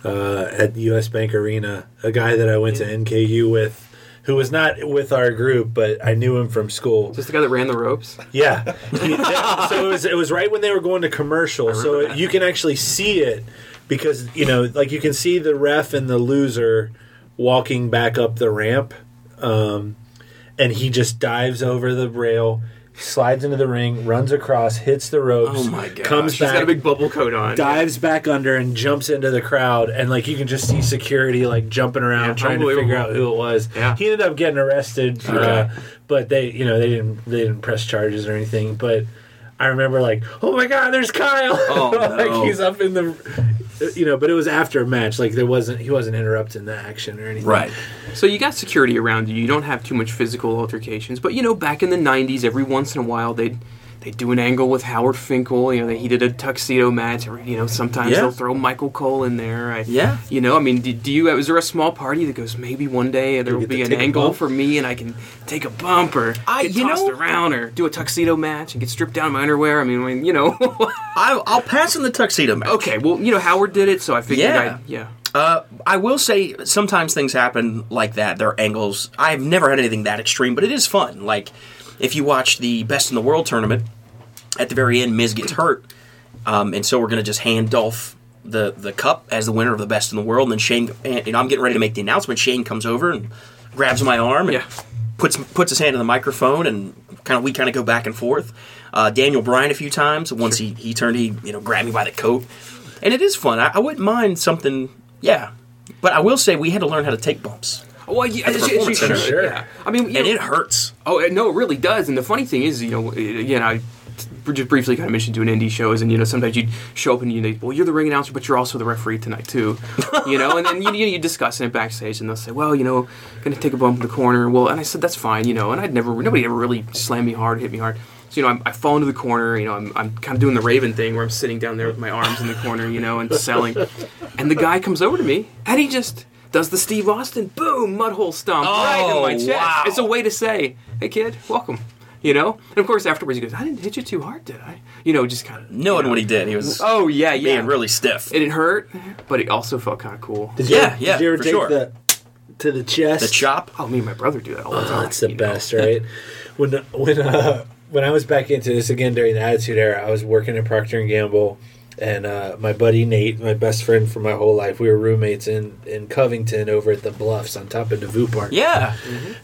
uh, at the U.S. Bank Arena. A guy that I went to NKU with, who was not with our group, but I knew him from school. Just the guy that ran the ropes. Yeah. [LAUGHS] He- that- so it was, it was right when they were going to commercial. So you can actually see it because, you know, like you can see the ref and the loser walking back up the ramp. Um, and he just dives over the rail, slides into the ring, runs across, hits the ropes, Oh my god! comes He's back, got a big bubble coat on. dives back under, and jumps into the crowd. And like you can just see security like jumping around Yeah, trying to figure out who it was. Yeah. He ended up getting arrested, uh, but they, you know, they didn't they didn't press charges or anything. But I remember like, oh my god, there's Kyle! Oh, [LAUGHS] like no. he's up in the, you know. But it was after a match. Like there wasn't he wasn't interrupting the action or anything. right. So you got security around you. You don't have too much physical altercations, but you know, back in the '90s, every once in a while they'd they'd do an angle with Howard Finkel. You know, they, he did a tuxedo match. Or, you know, sometimes Yeah. they'll throw Michael Cole in there. I, Yeah. You know, I mean, do, do you? Is there a small party that goes maybe one day there will be an take a angle for me and I can take a bump or I- get you tossed know- around or do a tuxedo match and get stripped down in my underwear? I mean, I mean you know. [LAUGHS] I, I'll pass in the tuxedo match. okay, well, you know, Howard did it, so I figured. Yeah. I'd, yeah. Uh, I will say sometimes things happen like that. There are angles. I've never had anything that extreme, but it is fun. Like if you watch the Best in the World tournament, at the very end, Miz gets hurt, um, and so we're going to just hand Dolph the the cup as the winner of the Best in the World. And then Shane, and, you know, I'm getting ready to make the announcement. Shane comes over and grabs my arm and Yeah. puts puts his hand in the microphone, and kind of we kind of go back and forth. Uh, Daniel Bryan a few times. Once he he turned, he you know grabbed me by the coat, and it is fun. I, I wouldn't mind something, yeah. But I will say we had to learn how to take bumps, Well, yeah, At the as you- as you Performance Center. should, Sure. yeah. I mean, and know- it hurts. Oh no, it really does. And the funny thing is, you know, again, I t- just briefly kind of mentioned doing indie shows, and you know, sometimes you'd show up and you know, well, you're the ring announcer, but you're also the referee tonight too, [LAUGHS] you know. And then you you, you discuss it backstage, and they'll say, well, you know, gonna take a bump in the corner. Well, and I said that's fine, you know. And I'd never, nobody ever really slammed me hard, hit me hard. So you know, I'm, I fall into the corner. You know, I'm, I'm kind of doing the Raven thing where I'm sitting down there with my arms in the corner, you know, and selling. And the guy comes over to me, and he just does the Steve Austin boom mud hole stomp right in my Oh, chest. wow. It's a way to say, "Hey kid, welcome." You know, and of course afterwards he goes, "I didn't hit you too hard, did I?" You know, just kind of Knowing what he did, he was Oh yeah, yeah. being really stiff. It, it hurt, but it also felt kind of cool. Did you, Yeah, yeah, Did you ever for take sure. the to the chest? the chop. Oh, me and my brother do that all the Oh, time. that's the you know. best, right? [LAUGHS] when when uh, when I was back into this again during the Attitude Era, I was working at Procter and Gamble, and uh, my buddy Nate, my best friend for my whole life, we were roommates in in Covington over at the Bluffs on top of Devou Park. Yeah,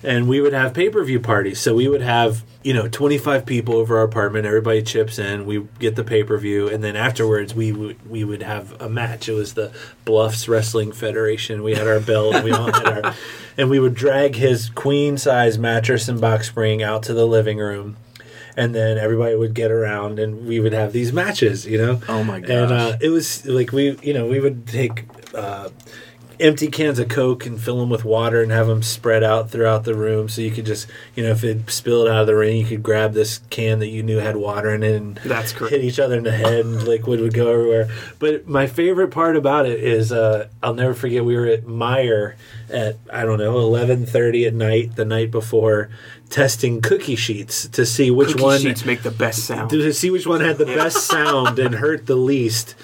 and we would have pay per view parties. So we would have you know twenty five people over our apartment. Everybody chips in. We get the pay per view, and then afterwards we would we would have a match. It was the Bluffs Wrestling Federation. We had our belt. and we all had our, [LAUGHS] and we would drag his queen size mattress and box spring out to the living room. And then everybody would get around, and we would have these matches, you know. Oh my god! And uh, it was like we, you know, we would take uh, empty cans of Coke and fill them with water and have them spread out throughout the room. So you could just, you know, if it spilled out of the ring, you could grab this can that you knew had water in it and That's hit each other in the head and liquid would go everywhere. But my favorite part about it is uh, I'll never forget we were at Meijer at I don't know eleven thirty at night the night before testing cookie sheets to see which Cookie one sheets make the best sound. to see which one had the best [LAUGHS] sound and hurt the least.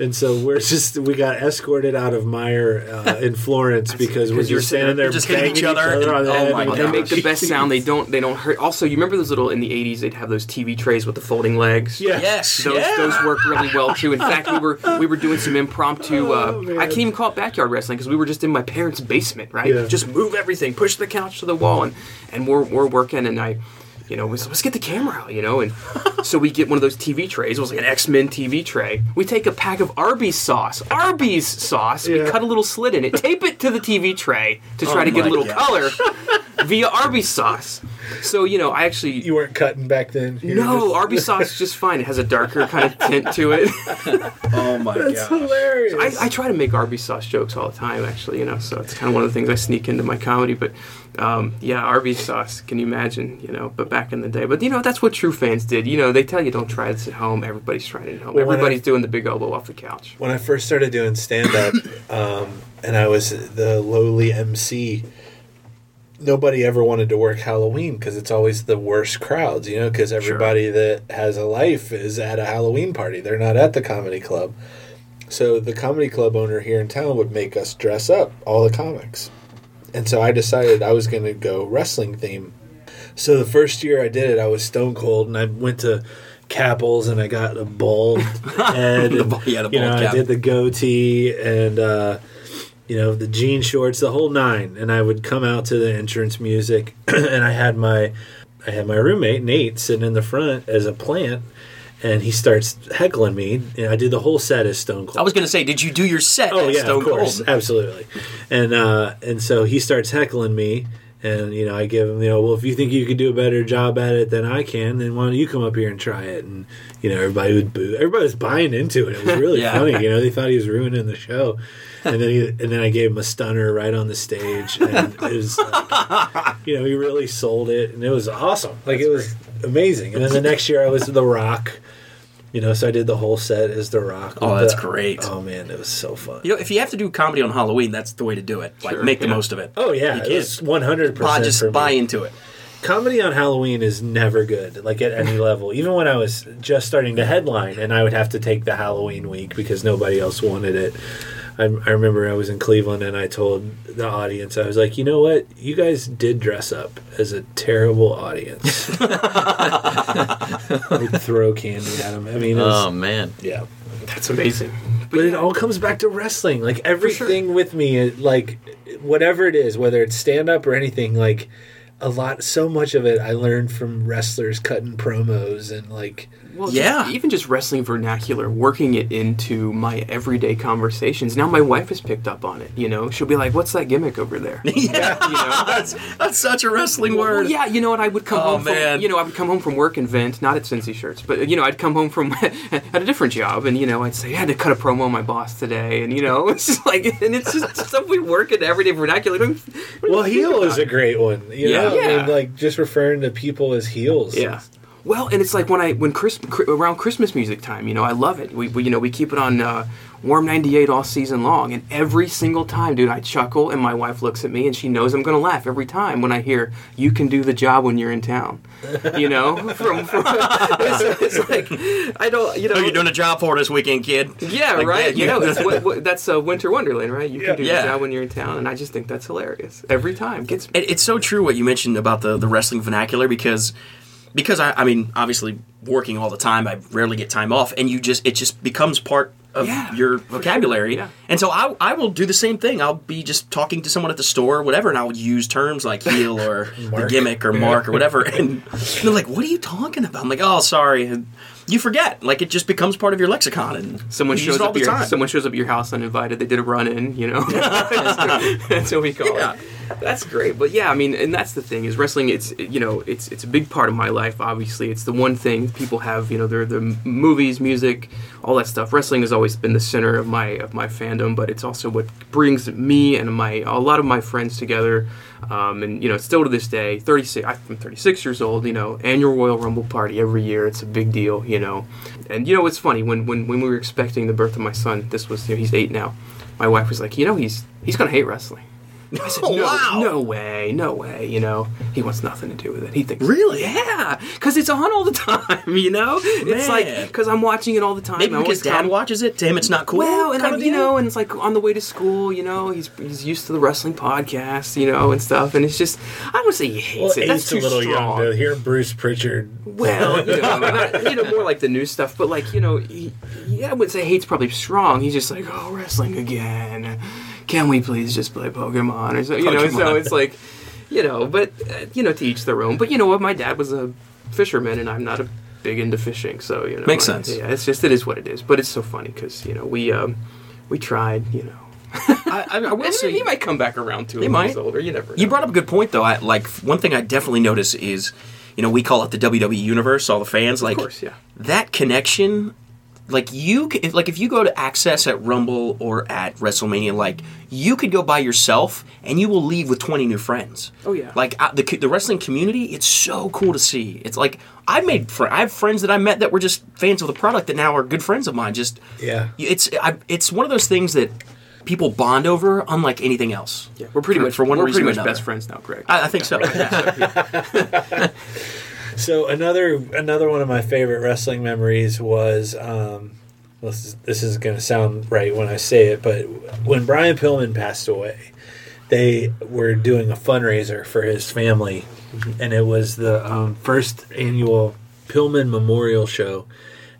And so we're just we got escorted out of Meijer uh, in Florence because we're just standing there just hitting banging each other on the and- oh head my with They make the best sound. They don't. They don't hurt. Also, you remember those little in the '80s? They'd have those TV trays with the folding legs. Yeah. Yes. Those, yeah. those work really well too. In fact, we were we were doing some impromptu. Uh, Oh. I can't even call it backyard wrestling because we were just in my parents' basement, right? Yeah. Just move everything, push the couch to the wall, and and we're we're working, and I, you know, let's, let's get the camera out, you know, and [LAUGHS] so we get one of those TV trays. It was like an X Men TV tray. We take a pack of Arby's sauce, Arby's sauce. We cut a little slit in it, tape it to the TV tray to oh try Oh to get a little color [LAUGHS] via Arby's sauce. So you know, I actually You weren't cutting back then. You no, just- [LAUGHS] Arby's sauce is just fine. It has a darker kind of tint to it. [LAUGHS] oh my god, That's god. hilarious. I, I try to make Arby's sauce jokes all the time, actually, you know, so it's kind of one of the things I sneak into my comedy. But um, yeah, Arby's sauce, can you imagine, you know, but back in the day. But you know, that's what true fans did. You know, they tell you don't try this at home. Everybody's trying it at home. Well, Everybody's I- doing the big elbow off the couch. when I first started doing stand up, [COUGHS] um, and I was the lowly MC, nobody ever wanted to work Halloween because it's always the worst crowds, you know, because everybody that has a life is at a Halloween party. They're not at the comedy club. So the comedy club owner here in town would make us dress up, all the comics. And so I decided I was going to go wrestling theme. So the first year I did it, I was stone cold, and I went to Cappel's and I got a bald [LAUGHS] head. The and, yeah, the you know, bald I did the goatee and uh, you know the jean shorts, the whole nine. And I would come out to the entrance music, [CLEARS THROAT] and I had my I had my roommate Nate sitting in the front as a plant. And he starts heckling me. And I did the whole set as Stone Cold. I was gonna say, did you do your set? Oh yeah, Stone of course, Cold? absolutely. And uh, and so he starts heckling me, and you know I give him, you know, well if you think you could do a better job at it than I can, then why don't you come up here and try it? And you know everybody would boo. Everybody was buying into it. It was really [LAUGHS] Yeah. funny. You know they thought he was ruining the show. And then he, and then I gave him a stunner right on the stage, and it was like, you know he really sold it, and it was awesome. Like it was amazing. And then the next year I was The Rock. You know, so I did the whole set as The Rock. Oh, that's the- great. Oh man, it was so fun. You know, if you have to do comedy on Halloween, that's the way to do it. Like, make the most of it. Oh yeah, You it can't was one hundred percent. just buy into it. Comedy on Halloween is never good, like at any level. Even when I was just starting to headline, and I would have to take the Halloween week because nobody else wanted it. I, I remember I was in Cleveland, and I told the audience, I was like, you know what, you guys did dress up as a terrible audience. [LAUGHS] I'd throw candy at them. I mean, was, Oh man. yeah. That's amazing. But it all comes back to wrestling. Like everything with me, like whatever it is, whether it's stand up or anything, like a lot, so much of it I learned from wrestlers cutting promos and like, Well, Yeah. just, even just wrestling vernacular, working it into my everyday conversations. Now my wife has picked up on it. You know, she'll be like, "What's that gimmick over there?" yeah, [LAUGHS] You know? that's that's such a wrestling Well, word. yeah, you know what? I would come Oh, home from man. you know I would come home from work and vent, not at Cincy Shirts, but you know I'd come home from [LAUGHS] at a different job, and you know I'd say I had to cut a promo on my boss today, and you know [LAUGHS] it's just like and it's just stuff we work in everyday vernacular. Don't- don't well, heel is a great one. You Yeah. know, I Yeah. mean, like just referring to people as heels. Yeah. Well, and it's like when I when Chris around Christmas music time, you know, I love it. We, we you know we keep it on uh, Warm '98 all season long, and every single time, dude, I chuckle, and my wife looks at me, and she knows I'm gonna laugh every time when I hear "You can do the job when you're in town." You know, [LAUGHS] [LAUGHS] from, from it's, it's like I don't, you know, Oh, you're doing a job for this weekend, kid. yeah, Like, right. yeah, You know, yeah. that's what, what, that's uh, Winter Wonderland, right? You can do Yeah. the job when you're in town, and I just think that's hilarious every time. Gets It, it's so true what you mentioned about the, the wrestling vernacular because because I, I mean obviously working all the time I rarely get time off and you just it just becomes part of Yeah, your vocabulary sure, yeah. and so I, I will do the same thing I'll be just talking to someone at the store or whatever and I'll use terms like [LAUGHS] heel or the gimmick or mark or whatever [LAUGHS] and they're like what are you talking about I'm like oh sorry and you forget like it just becomes part of your lexicon and Someone shows up your time. someone shows up at your house uninvited. They did a run in, you know. that's, [LAUGHS] that's what we call Yeah. it. That's great, but yeah, I mean, and that's the thing is wrestling. It's you know, it's it's a big part of my life. Obviously, it's the one thing people have. You know, they're the movies, music, all that stuff. Wrestling has always been the center of my of my fandom, but it's also what brings me and my a lot of my friends together. Um, and you know, still to this day, 36. I'm 36 years old. You know, annual Royal Rumble party every year. It's a big deal. You know, and you know, it's funny when when when we were expecting the birth of my son. This was you know, he's eight now. My wife was like, you know, he's he's gonna hate wrestling. [LAUGHS] I said, oh, no, wow. no way, no way. You know, he wants nothing to do with it. He thinks, Really? yeah, because it's on all the [LAUGHS] time. You know, it's like because I'm watching it all the time. Maybe because dad come- watches it, to him it's not cool. Well, and I, you know, and it's like on the way to school. You know, he's he's used to the wrestling podcast. You know, and stuff. And it's just I don't want say he hates Well, it. That's too a little strong. young to hear Bruce Pritchard. Well, [LAUGHS] you know, not, you know, more like the new stuff, but like you know, he, he, I would say hate's probably strong. He's just like, oh, wrestling again. Can we please just play Pokemon or so? You know, so it's like, you know, but uh, you know, to each their own. But you know what? My dad was a fisherman, and I'm not a big into fishing, so you know, Makes I- sense. Yeah, it's just it is what it is. But it's so funny because you know we um, we tried, you know. [LAUGHS] I, I, I will say he might come back around to He it when might. he's older. You never. Know. You brought up a good point, though. I like one thing I definitely notice is, you know, we call it the WWE universe. All the fans, like, course, yeah. that connection. Like you, c- if, like if you go to Access at Rumble or at WrestleMania, like you could go by yourself and you will leave with twenty new friends. Oh, yeah. Like uh, the the wrestling community, it's so cool to see. It's like I made fr- I have friends that I met that were just fans of the product that now are good friends of mine. Just Yeah. it's I, it's one of those things that people bond over, unlike anything else. Yeah, we're pretty For- much for one we're reason pretty much another. best friends now, Greg. I, I think so. Yeah. So [LAUGHS] [LAUGHS] another another one of my favorite wrestling memories was um, this is, this is going to sound right when I say it, but when Brian Pillman passed away, they were doing a fundraiser for his family, and it was the um, first annual Pillman Memorial Show,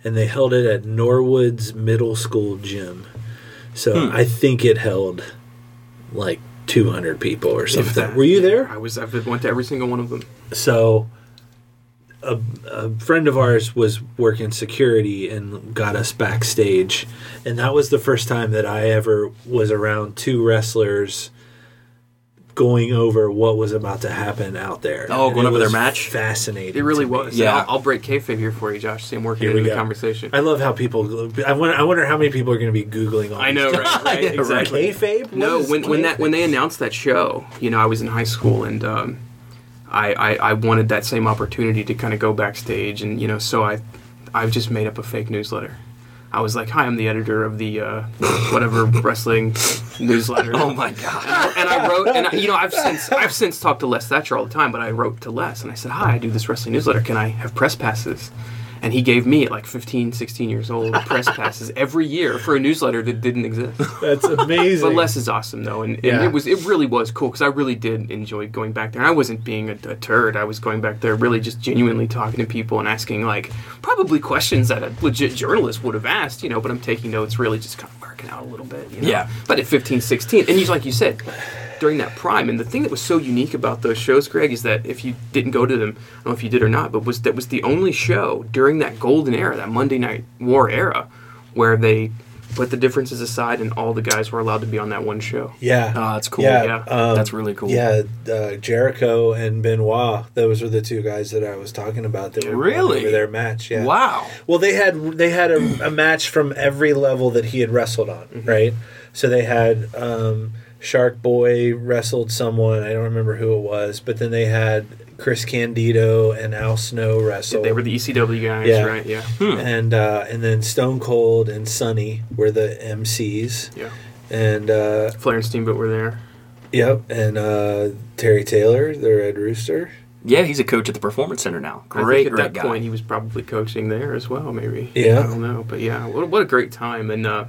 and they held it at Norwood's Middle School gym. So I think it held like 200 people or something. Were you there? I was. I went to every single one of them. So a, a friend of ours was working security and got us backstage and that was the first time that i ever was around two wrestlers going over what was about to happen out there Oh, And going over their match? fascinating It really was. Yeah. Yeah, I'll, I'll break kayfabe here for you, Josh. See, I'm working Here into we the go. conversation. i love how people i wonder i wonder how many people are going to be googling all I know, right? right [LAUGHS] Yeah, exactly. kayfabe What No, when when that when they announced that show, you know, I was in high school and um, I, I I wanted that same opportunity to kind of go backstage and you know, so I I've just made up a fake newsletter. I was like, "Hi, I'm the editor of the uh, whatever wrestling newsletter." [LAUGHS] oh my god. and I wrote, and I, you know, I've since I've since talked to Les Thatcher all the time, but I wrote to Les and I said, "Hi, I do this wrestling newsletter. Can I have press passes?" And he gave me at like 15, 16 years old [LAUGHS] press passes every year for a newsletter that didn't exist. that's [LAUGHS] amazing But Les is awesome though, and, and Yeah. it was it really was cool because I really did enjoy going back there. I wasn't being a, a turd. I was going back there really just genuinely talking to people and asking like probably questions that a legit journalist would have asked, you know. But I'm taking notes, really just kind of marking out a little bit, you know? Yeah. But at 15, 16, and you like you said. During that prime, and the thing that was so unique about those shows, Greg, is that if you didn't go to them, I don't know if you did or not, but was that was the only show during that golden era, that Monday Night War era, where they put the differences aside and all the guys were allowed to be on that one show. yeah Oh, that's cool. yeah, Yeah. um, That's really cool. Yeah, uh, Jericho and Benoit. Those were the two guys that I was talking about. That were Really? over their match. Yeah. Wow. Well, they had they had a, a match from every level that he had wrestled on, right? So they had um, Shark Boy wrestled someone. I don't remember who it was, but then they had Chris Candido and Al Snow wrestle. They were the ECW guys, Yeah. right? Yeah. and uh, and then Stone Cold and Sunny were the MCs. Yeah. And uh, Flair and Steamboat were there. yep, and uh, Terry Taylor, the Red Rooster. Yeah, he's a coach at the Performance Center now. I Great, think at great that guy. point he was probably coaching there as well, maybe. Yeah. I don't know, but yeah, what, what a great time. And uh,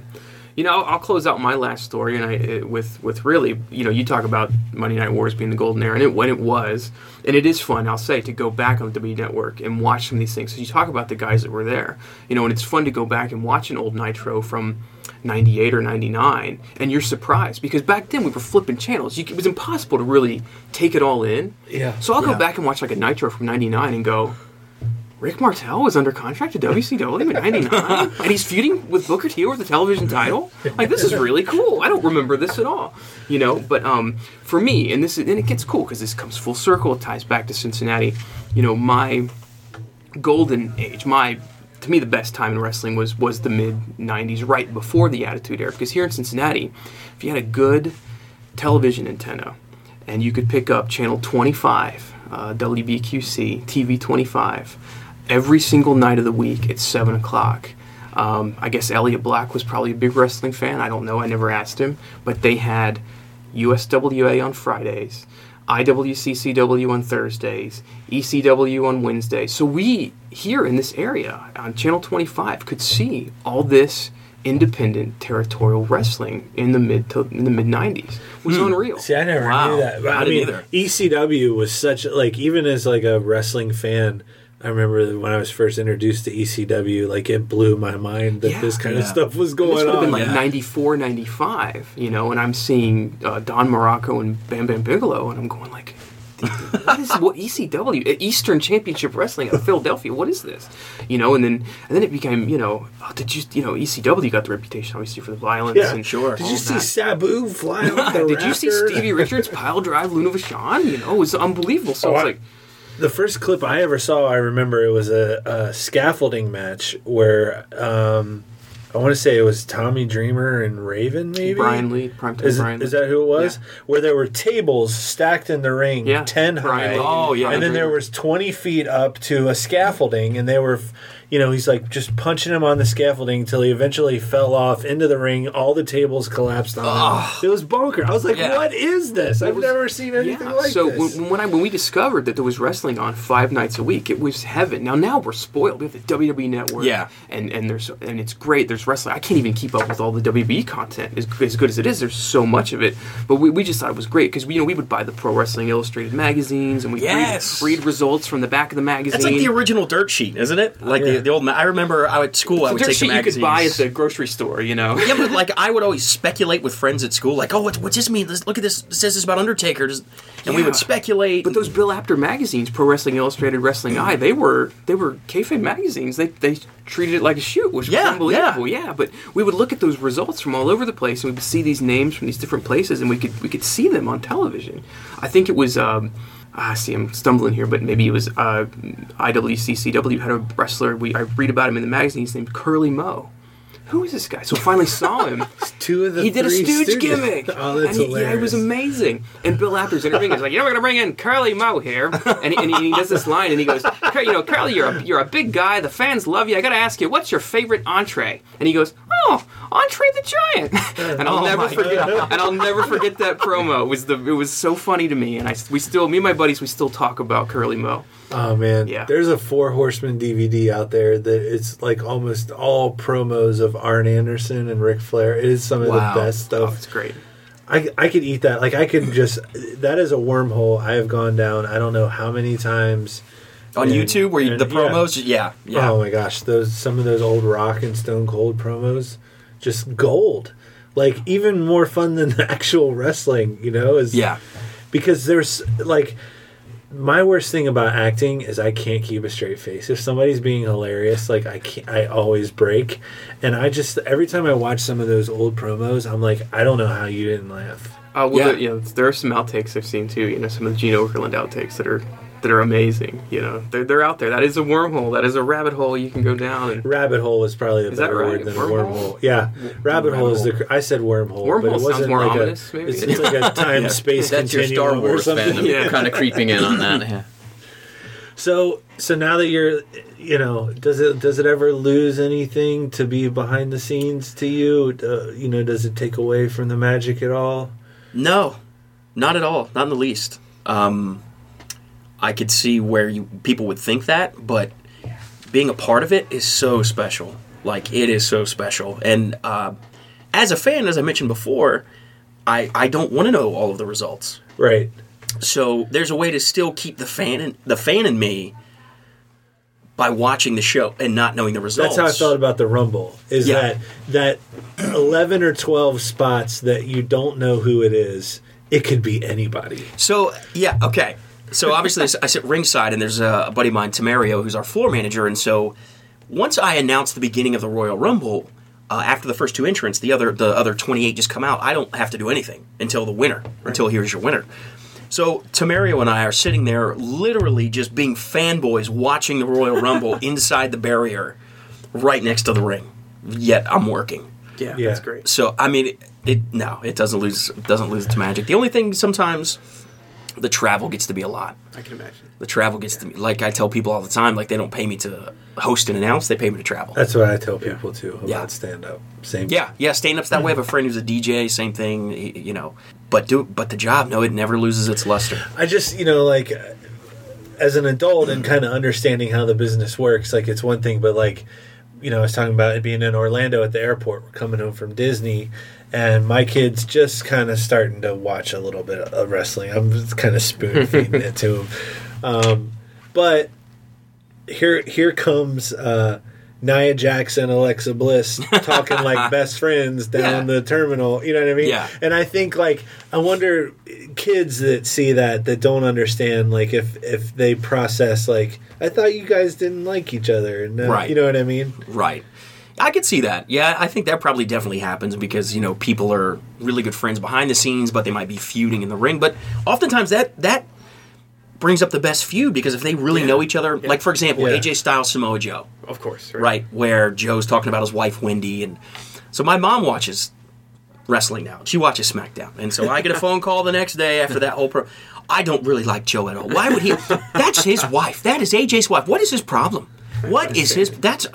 you know, I'll, I'll close out my last story, and I it, with with really, you know, you talk about Monday Night Wars being the golden era, and it when it was, and it is fun, I'll say, to go back on the W Network and watch some of these things. So you talk about the guys that were there, you know, and it's fun to go back and watch an old Nitro from. 98 or 99 and you're surprised because back then we were flipping channels you, it was impossible to really take it all in Yeah. so I'll Yeah. go back and watch like a Nitro from '99 and go, Rick Martel was under contract to WCW in '99, and he's feuding with Booker T over the television title. Like this is really cool. I don't remember this at all, you know. But um, for me, and this is, and it gets cool because this comes full circle. It ties back to Cincinnati. You know, my golden age, my to me the best time in wrestling was was the mid '90s, right before the Attitude Era. Because here in Cincinnati, if you had a good television antenna and you could pick up channel 25, uh, WBQC, TV 25, every single night of the week at 7 o'clock. Um, I guess Elliot Black was probably a big wrestling fan. I don't know. I never asked him. But they had USWA on Fridays, IWCCW on Thursdays, ECW on Wednesdays. So we here in this area on Channel 25 could see all this independent territorial wrestling in the mid to in the mid 90s. It was unreal. See, I never Wow. knew that. But, I I, mean, either. ECW was such like even as like a wrestling fan. I remember when I was first introduced to ECW, like it blew my mind that Yeah. this kind of stuff was going on. this going would have been like yeah. 94, 95, you know, and I'm seeing uh, Don Muraco and Bam Bam Bigelow, and I'm going like, what is what ECW Uh, Eastern Championship Wrestling at Philadelphia? What is this? You know, and then and then it became, you know, oh, did you you know ECW got the reputation obviously for the violence Yeah, and sure. Did you see that. Sabu fly [LAUGHS] off the Did you see? Stevie Richards pile drive Luna Vachon? You know, it was unbelievable. So Oh, it's I- like, The first clip I ever saw, I remember it was a, a scaffolding match where um, I want to say it was Tommy Dreamer and Raven, maybe Brian Lee, primetime Is, Brian. is that who it was? Where there were tables stacked in the ring, Yeah, ten Brian high. Lee. Oh, yeah. and then there was twenty feet up to a scaffolding, and they were, you know, he's like just punching him on the scaffolding until he eventually fell off into the ring. All the tables collapsed on him. It was bonker. I was like, Yeah. "What is this? I've was- never seen anything like so this." when, when I when we discovered that there was wrestling on five nights a week, it was heaven. Now now we're spoiled. We have the WWE Network, Yeah. and and there's and it's great. There's wrestling. I can't even keep up with all the WWE content as, as good as it is. There's so much of it, but we, we just thought it was great because we you know we would buy the Pro Wrestling Illustrated magazines and we Yes. read, read results from the back of the magazine. That's like the original dirt sheet, isn't it? Like Yeah. the, the old. Ma- I remember I at school I would take the sheet you could buy at the grocery store, you know. yeah, but like [LAUGHS] I would always speculate with friends at school, like, "Oh, what, what's this mean? This, look at this. It says this about Undertaker," Does- and we would speculate. But those Bill Apter magazines, Pro Wrestling Illustrated, Wrestling Eye, they were they were kayfabe magazines. They they treated it like a shoot, which Yeah, was unbelievable. Yeah. but we would look at those results from all over the place, and we would see these names from these different places, and we could we could see them on television. I think it was. Um, I see I'm stumbling here, but maybe it was uh, IWCCW had a wrestler. We I read about him in the magazine. He's named Curly Moe. Who is this guy? So finally saw him. [LAUGHS] Two of the he did a stooge Stooges. gimmick. [LAUGHS] Oh, that's and he, yeah, it was amazing. And Bill Apter's interviewing. He's like, "You know, we're gonna bring in Curly Moe here," and he, and he, does this line, and he goes, "You know, Curly, you're a you're a big guy. The fans love you. I gotta ask you, what's your favorite entree?" And he goes, "Oh, Entree the Giant." [LAUGHS] And I'll Oh never forget. And I'll never forget that promo. It was the it was so funny to me, and I we still me and my buddies we still talk about Curly Moe. Oh man, Yeah. There's a Four Horsemen DVD out there that it's like almost all promos of Arn Anderson and Ric Flair. It is some of Wow. the best Oh, stuff. it's great. I I could eat that. Like I could just that is a wormhole I have gone down. I don't know how many times on and- YouTube where you, and- the yeah. promos, yeah, yeah. Oh my gosh, those some of those old Rock and Stone Cold promos, just gold. Like even more fun than [LAUGHS] the actual wrestling. You know, is yeah. because there's like my worst thing about acting is I can't keep a straight face. If somebody's being hilarious, like I can't, I always break, and I just every time I watch some of those old promos, I'm like, I don't know how you didn't laugh. Uh, well, Yeah. there, you know, there are some outtakes I've seen too. You know, some of the Gene Okerlund outtakes that are that are amazing. You know, they're they're out there. That is a wormhole. That is a rabbit hole you can go down. And Rabbit hole is probably a Is better right? word than Wormhole? wormhole. Yeah, rabbit hole is the. I said wormhole, but Wormhole it wasn't sounds more like ominous, a. maybe? It's, it's like a [LAUGHS] time space That's your continuum Star Wars or something. fandom Yeah. kind of creeping in on that. Yeah. So so now that you're, you know, does it does it ever lose anything to be behind the scenes to you? Uh, you know, does it take away from the magic at all? No, not at all. Not in the least. Um, I could see where you people would think that, but being a part of it is so special. Like it is so special. And uh, as a fan, as I mentioned before, I I don't want to know all of the results. Right. So there's a way to still keep the fan in, the fan in me by watching the show and not knowing the results. That's how I felt about the Rumble. Is Yeah. that that eleven or twelve spots that you don't know who it is? It could be anybody. So yeah, okay. So obviously I sit ringside, and there's a, a buddy of mine, Tamario, who's our floor manager, and so once I announce the beginning of the Royal Rumble, uh, after the first two entrants, the other the other 28 just come out. I don't have to do anything until the winner, until here's your winner. So Tamario and I are sitting there, literally just being fanboys, watching the Royal Rumble [LAUGHS] inside the barrier, right next to the ring. Yet I'm working. Yeah, Yeah. that's great. So I mean, it, it no, it doesn't lose doesn't lose its magic. The only thing sometimes the travel gets to be a lot. I can imagine. The travel gets to me like I tell people all the time. Like they don't pay me to host and announce; they pay me to travel. That's what I tell people too about Yeah. stand up. Same. yeah, yeah. Stand up's that way. I have a friend who's a DJ. Same thing. You know, but do but the job. No, it never loses its luster. I just, you know, like as an adult and kind of understanding how the business works, like it's one thing, but like, you know, I was talking about it being in Orlando at the airport. We're coming home from Disney, and my kid's just kind of starting to watch a little bit of wrestling. I'm just kind of spoon feeding [LAUGHS] it to him. Um, but here, here comes uh, Nia Jackson, Alexa Bliss talking like [LAUGHS] best friends down Yeah. the terminal. You know what I mean? Yeah. And I think like I wonder kids that see that that don't understand like if if they process like I thought you guys didn't like each other and uh, Right. you know what I mean? Right. I could see that. Yeah, I think that probably definitely happens because you know people are really good friends behind the scenes, but they might be feuding in the ring. But oftentimes that that brings up the best feud because if they really know each other, like for example, Yeah. AJ Styles, Samoa Joe, Of course. right, where Joe's talking about his wife Wendy, and so my mom watches wrestling now. She watches SmackDown, and so I get a phone call the next day after that whole pro. I don't really like Joe at all. Why would he? That's his wife. That is AJ's wife. What is his problem? What is his? That's.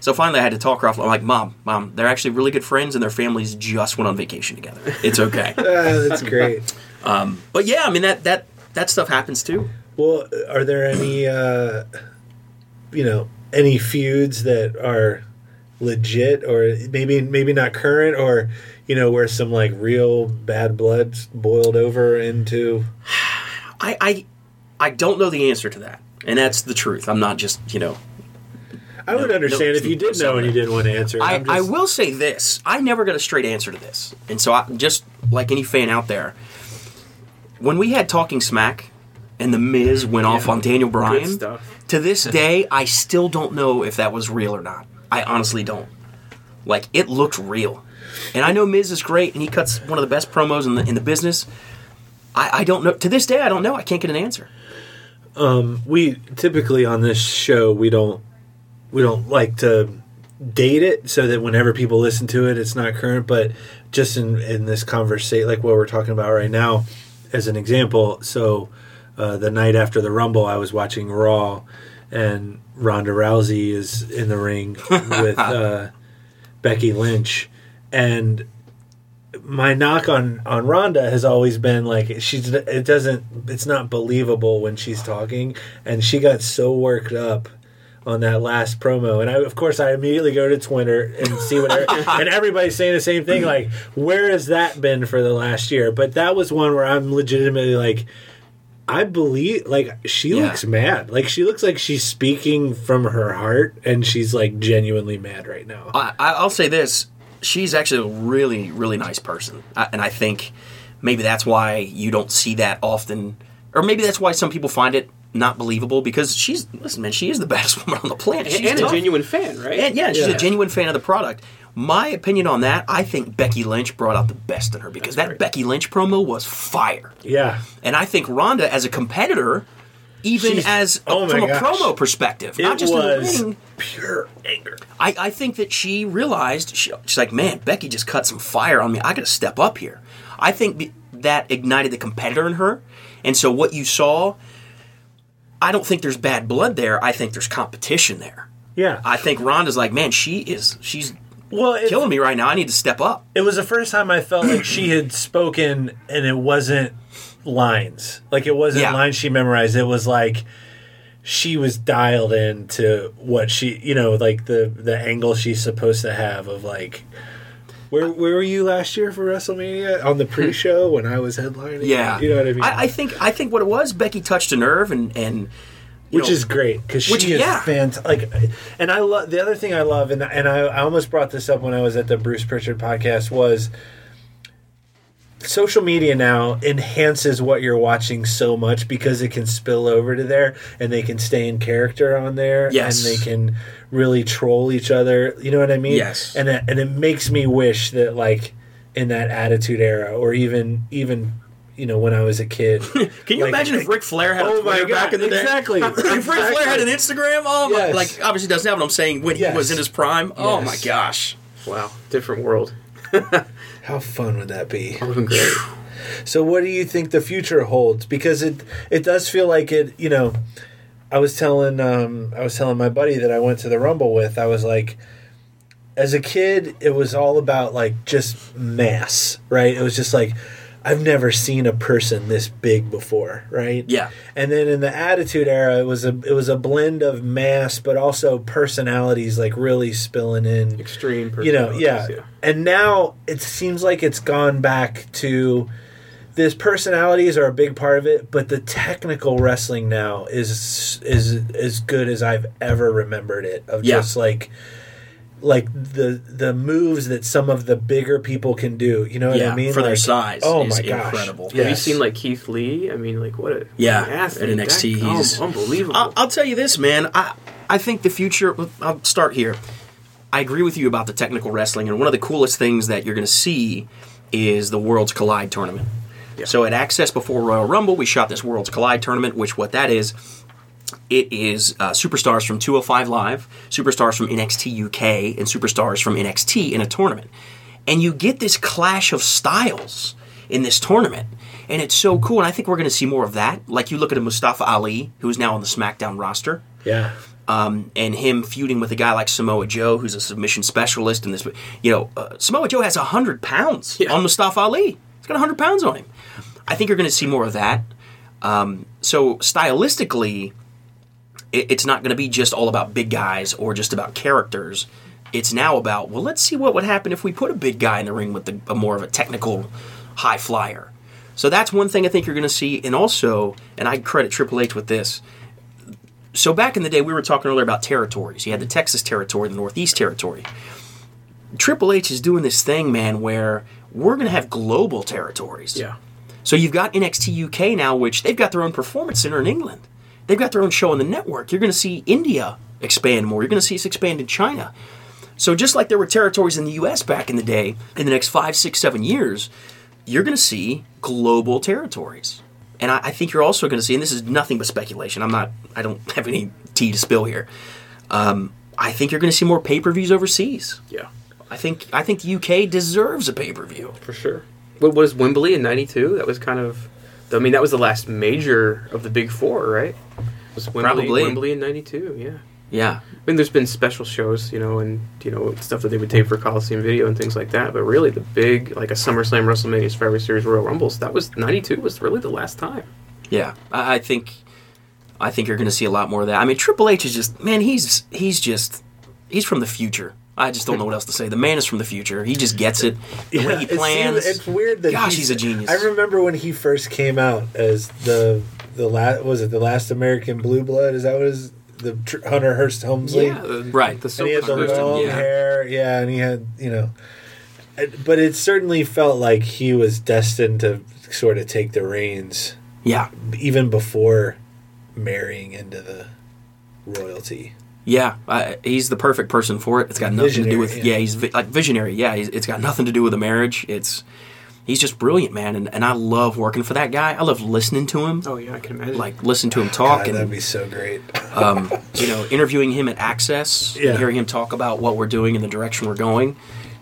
So finally, I had to talk her off. I'm like, Mom, Mom, they're actually really good friends, and their families just went on vacation together. It's okay. Ah, [LAUGHS] that's great. but yeah, I mean that that that stuff happens too. well, are there any uh you know, any feuds that are legit or maybe maybe not current or you know where some like real bad blood boiled over into I, I I don't know the answer to that, and that's the truth. I'm not just you know I would No, understand no, if you did know and you didn't want to answer. I, just- I will say this: I never got a straight answer to this, and so I, just like any fan out there, when we had Talking Smack and the Miz went off on Daniel Bryan, Good stuff. to this day, I still don't know if that was real or not. I honestly don't. Like it looked real, and I know Miz is great, and he cuts one of the best promos in the in the business. I, I don't know. To this day, I don't know. I can't get an answer. Um, we typically on this show we don't we don't like to date it so that whenever people listen to it it's not current but just in in this conversation like what we're talking about right now as an example so uh, the night after the rumble i was watching raw and ronda rousey is in the ring [LAUGHS] with uh, becky lynch and my knock on on Ronda has always been like she's it doesn't it's not believable when she's talking and she got so worked up on that last promo. And I of course I immediately go to Twitter and see what [LAUGHS] and everybody's saying the same thing like where has that been for the last year? But that was one where I'm legitimately like I believe like she Yeah. looks mad. Like she looks like she's speaking from her heart and she's like genuinely mad right now. I, I- I'll say this: she's actually a really, really nice person, I, and I think maybe that's why you don't see that often, or maybe that's why some people find it not believable because she's listen, man, she is the [LAUGHS] baddest woman on the planet. And, She's and a tough. genuine fan, right? And yeah, she's Yeah. a genuine fan of the product. My opinion on that, I think Becky Lynch brought out the best in her because that great. Becky Lynch promo was fire, yeah and I think Ronda as a competitor. Even She's- as oh my from a promo perspective, not just was in the ring, pure anger I, I think that she realized she, she's like, man, Becky just cut some fire on me. I got to step up here. I think be, that ignited the competitor in her, and so what you saw, I don't think there's bad blood there. I think there's competition there. yeah I think Ronda's like, man, she is she's Well, it, killing me right now. I need to step up. it was the first time I felt like she had spoken and it wasn't lines. Like it wasn't Yeah. lines she memorized. It was like she was dialed into what she, you know, like the the angle she's supposed to have of like where where were you last year for WrestleMania on the pre-show when I was headlining? Yeah, you know what I mean. I, I think I think what it was, Becky touched a nerve, and and you which know, is great because which- she is yeah. fantastic. Like, and I love the other thing I love, and and I, I almost brought this up when I was at the Bruce Pritchard podcast was social media now enhances what you're watching so much because it can spill over to there and they can stay in character on there Yes. and they can really troll each other you know what i mean Yes. and it, and it makes me wish that like in that attitude era or even even you know when i was a kid [LAUGHS] Can you Like- imagine if Ric Flair had a Oh my Twitter back in the day? exactly, [LAUGHS] if Ric Flair had an. Instagram, oh my! Yes. Like obviously doesn't have it. I'm saying when Yes. he was in his prime. Oh my gosh! Wow, different world. [LAUGHS] how fun would that be That would great. So what do you think the future holds? Because it it does feel like it. You know, I was telling um, I was telling my buddy that I went to the Rumble with. I was like, as a kid, it was all about like just mass, right? It was just like I've never seen a person this big before, right? Yeah. And then in the Attitude Era, it was a it was a blend of mass, but also personalities like really spilling in Extreme. you know yeah. personalities, and now it seems like it's gone back to this personalities are a big part of it but the technical wrestling now is is as good as i've ever remembered it of Yeah. just like like the the moves that some of the bigger people can do you know what Yeah, i mean for their size oh is my gosh incredible. Have you seen like Keith Lee? I mean, like what a Yeah, what an athlete. at NXT, That- oh, he's- unbelievable. I'll, I'll tell you this, man. I I think the future. I'll start here. I agree with you about the technical wrestling, and one of the coolest things that you're going to see is the Worlds Collide tournament. So at Access before Royal Rumble, we shot this Worlds Collide tournament, which what that is, it is uh, superstars from 205 Live, superstars from NXT UK, and superstars from NXT in a tournament. And you get this clash of styles in this tournament. And it's so cool. And I think we're going to see more of that. Like you look at a Mustafa Ali, who's now on the SmackDown roster, yeah um, and him feuding with a guy like Samoa Joe, who's a submission specialist. And this, you know, uh, Samoa Joe has 100 pounds Yeah. on Mustafa Ali. He's got 100 pounds on him. I think you're going to see more of that. Um, so stylistically, it, it's not going to be just all about big guys or just about characters. It's now about well, let's see what would happen if we put a big guy in the ring with the, a more of a technical high flyer. So that's one thing I think you're going to see, and also, and I credit Triple H with this. So back in the day, we were talking earlier about territories. You had the Texas territory, the Northeast territory. Triple H is doing this thing, man, where we're going to have global territories. yeah. So you've got NXT UK now, which they've got their own performance center in England. They've got their own show on the network. You're going to see India expand more. You're going to see us expand in China. So just like there were territories in the US back in the day, in the next five, six, seven years, you're going to see global territories. And I, I think you're also going to see, and this is nothing but speculation. I'm not, I don't [LAUGHS] have any tea to spill here. Um, I think you're going to see more pay per views overseas. Yeah. I think I think the UK deserves a pay per view. For sure. What was Wembley in '92? That was kind of. I mean, that was the last major of the big four, right? Was Wembley, Probably. Wembley in '92? Yeah. Yeah, I mean, there's been special shows, you know, and you know stuff that they would tape for Coliseum Video and things like that. But really, the big like a SummerSlam, WrestleMania, Survivor Series, Royal Rumbles. That was '92 was really the last time. Yeah, I, I think, I think you're going to see a lot more of that. I mean, Triple H is just man. He's he's just he's from the future. I just don't know what else to say. The man is from the future. He just gets it. The way he it seems- plans. it's weird that Gosh, he's a genius. I remember when he first came out as the the last was it the last American Blue Blood? Is that what is the tr- Hunter Hearst Helmsley? Yeah, the, Right. The and he had the long yeah. hair, yeah, and he had you know, but it certainly felt like he was destined to sort of take the reins yeah, even before marrying into the royalty. Yeah. I, he's the perfect person for it. It's got nothing to do with yeah. yeah. he's vi- like visionary. Yeah, he's, it's got nothing to do with a marriage. It's he's just brilliant, man. And, and I love working for that guy. I love listening to him. Oh yeah, I can imagine. Like listen to him talk God, and that'd be so great. [LAUGHS] um, you know, interviewing him at Access, Yeah. and hearing him talk about what we're doing and the direction we're going.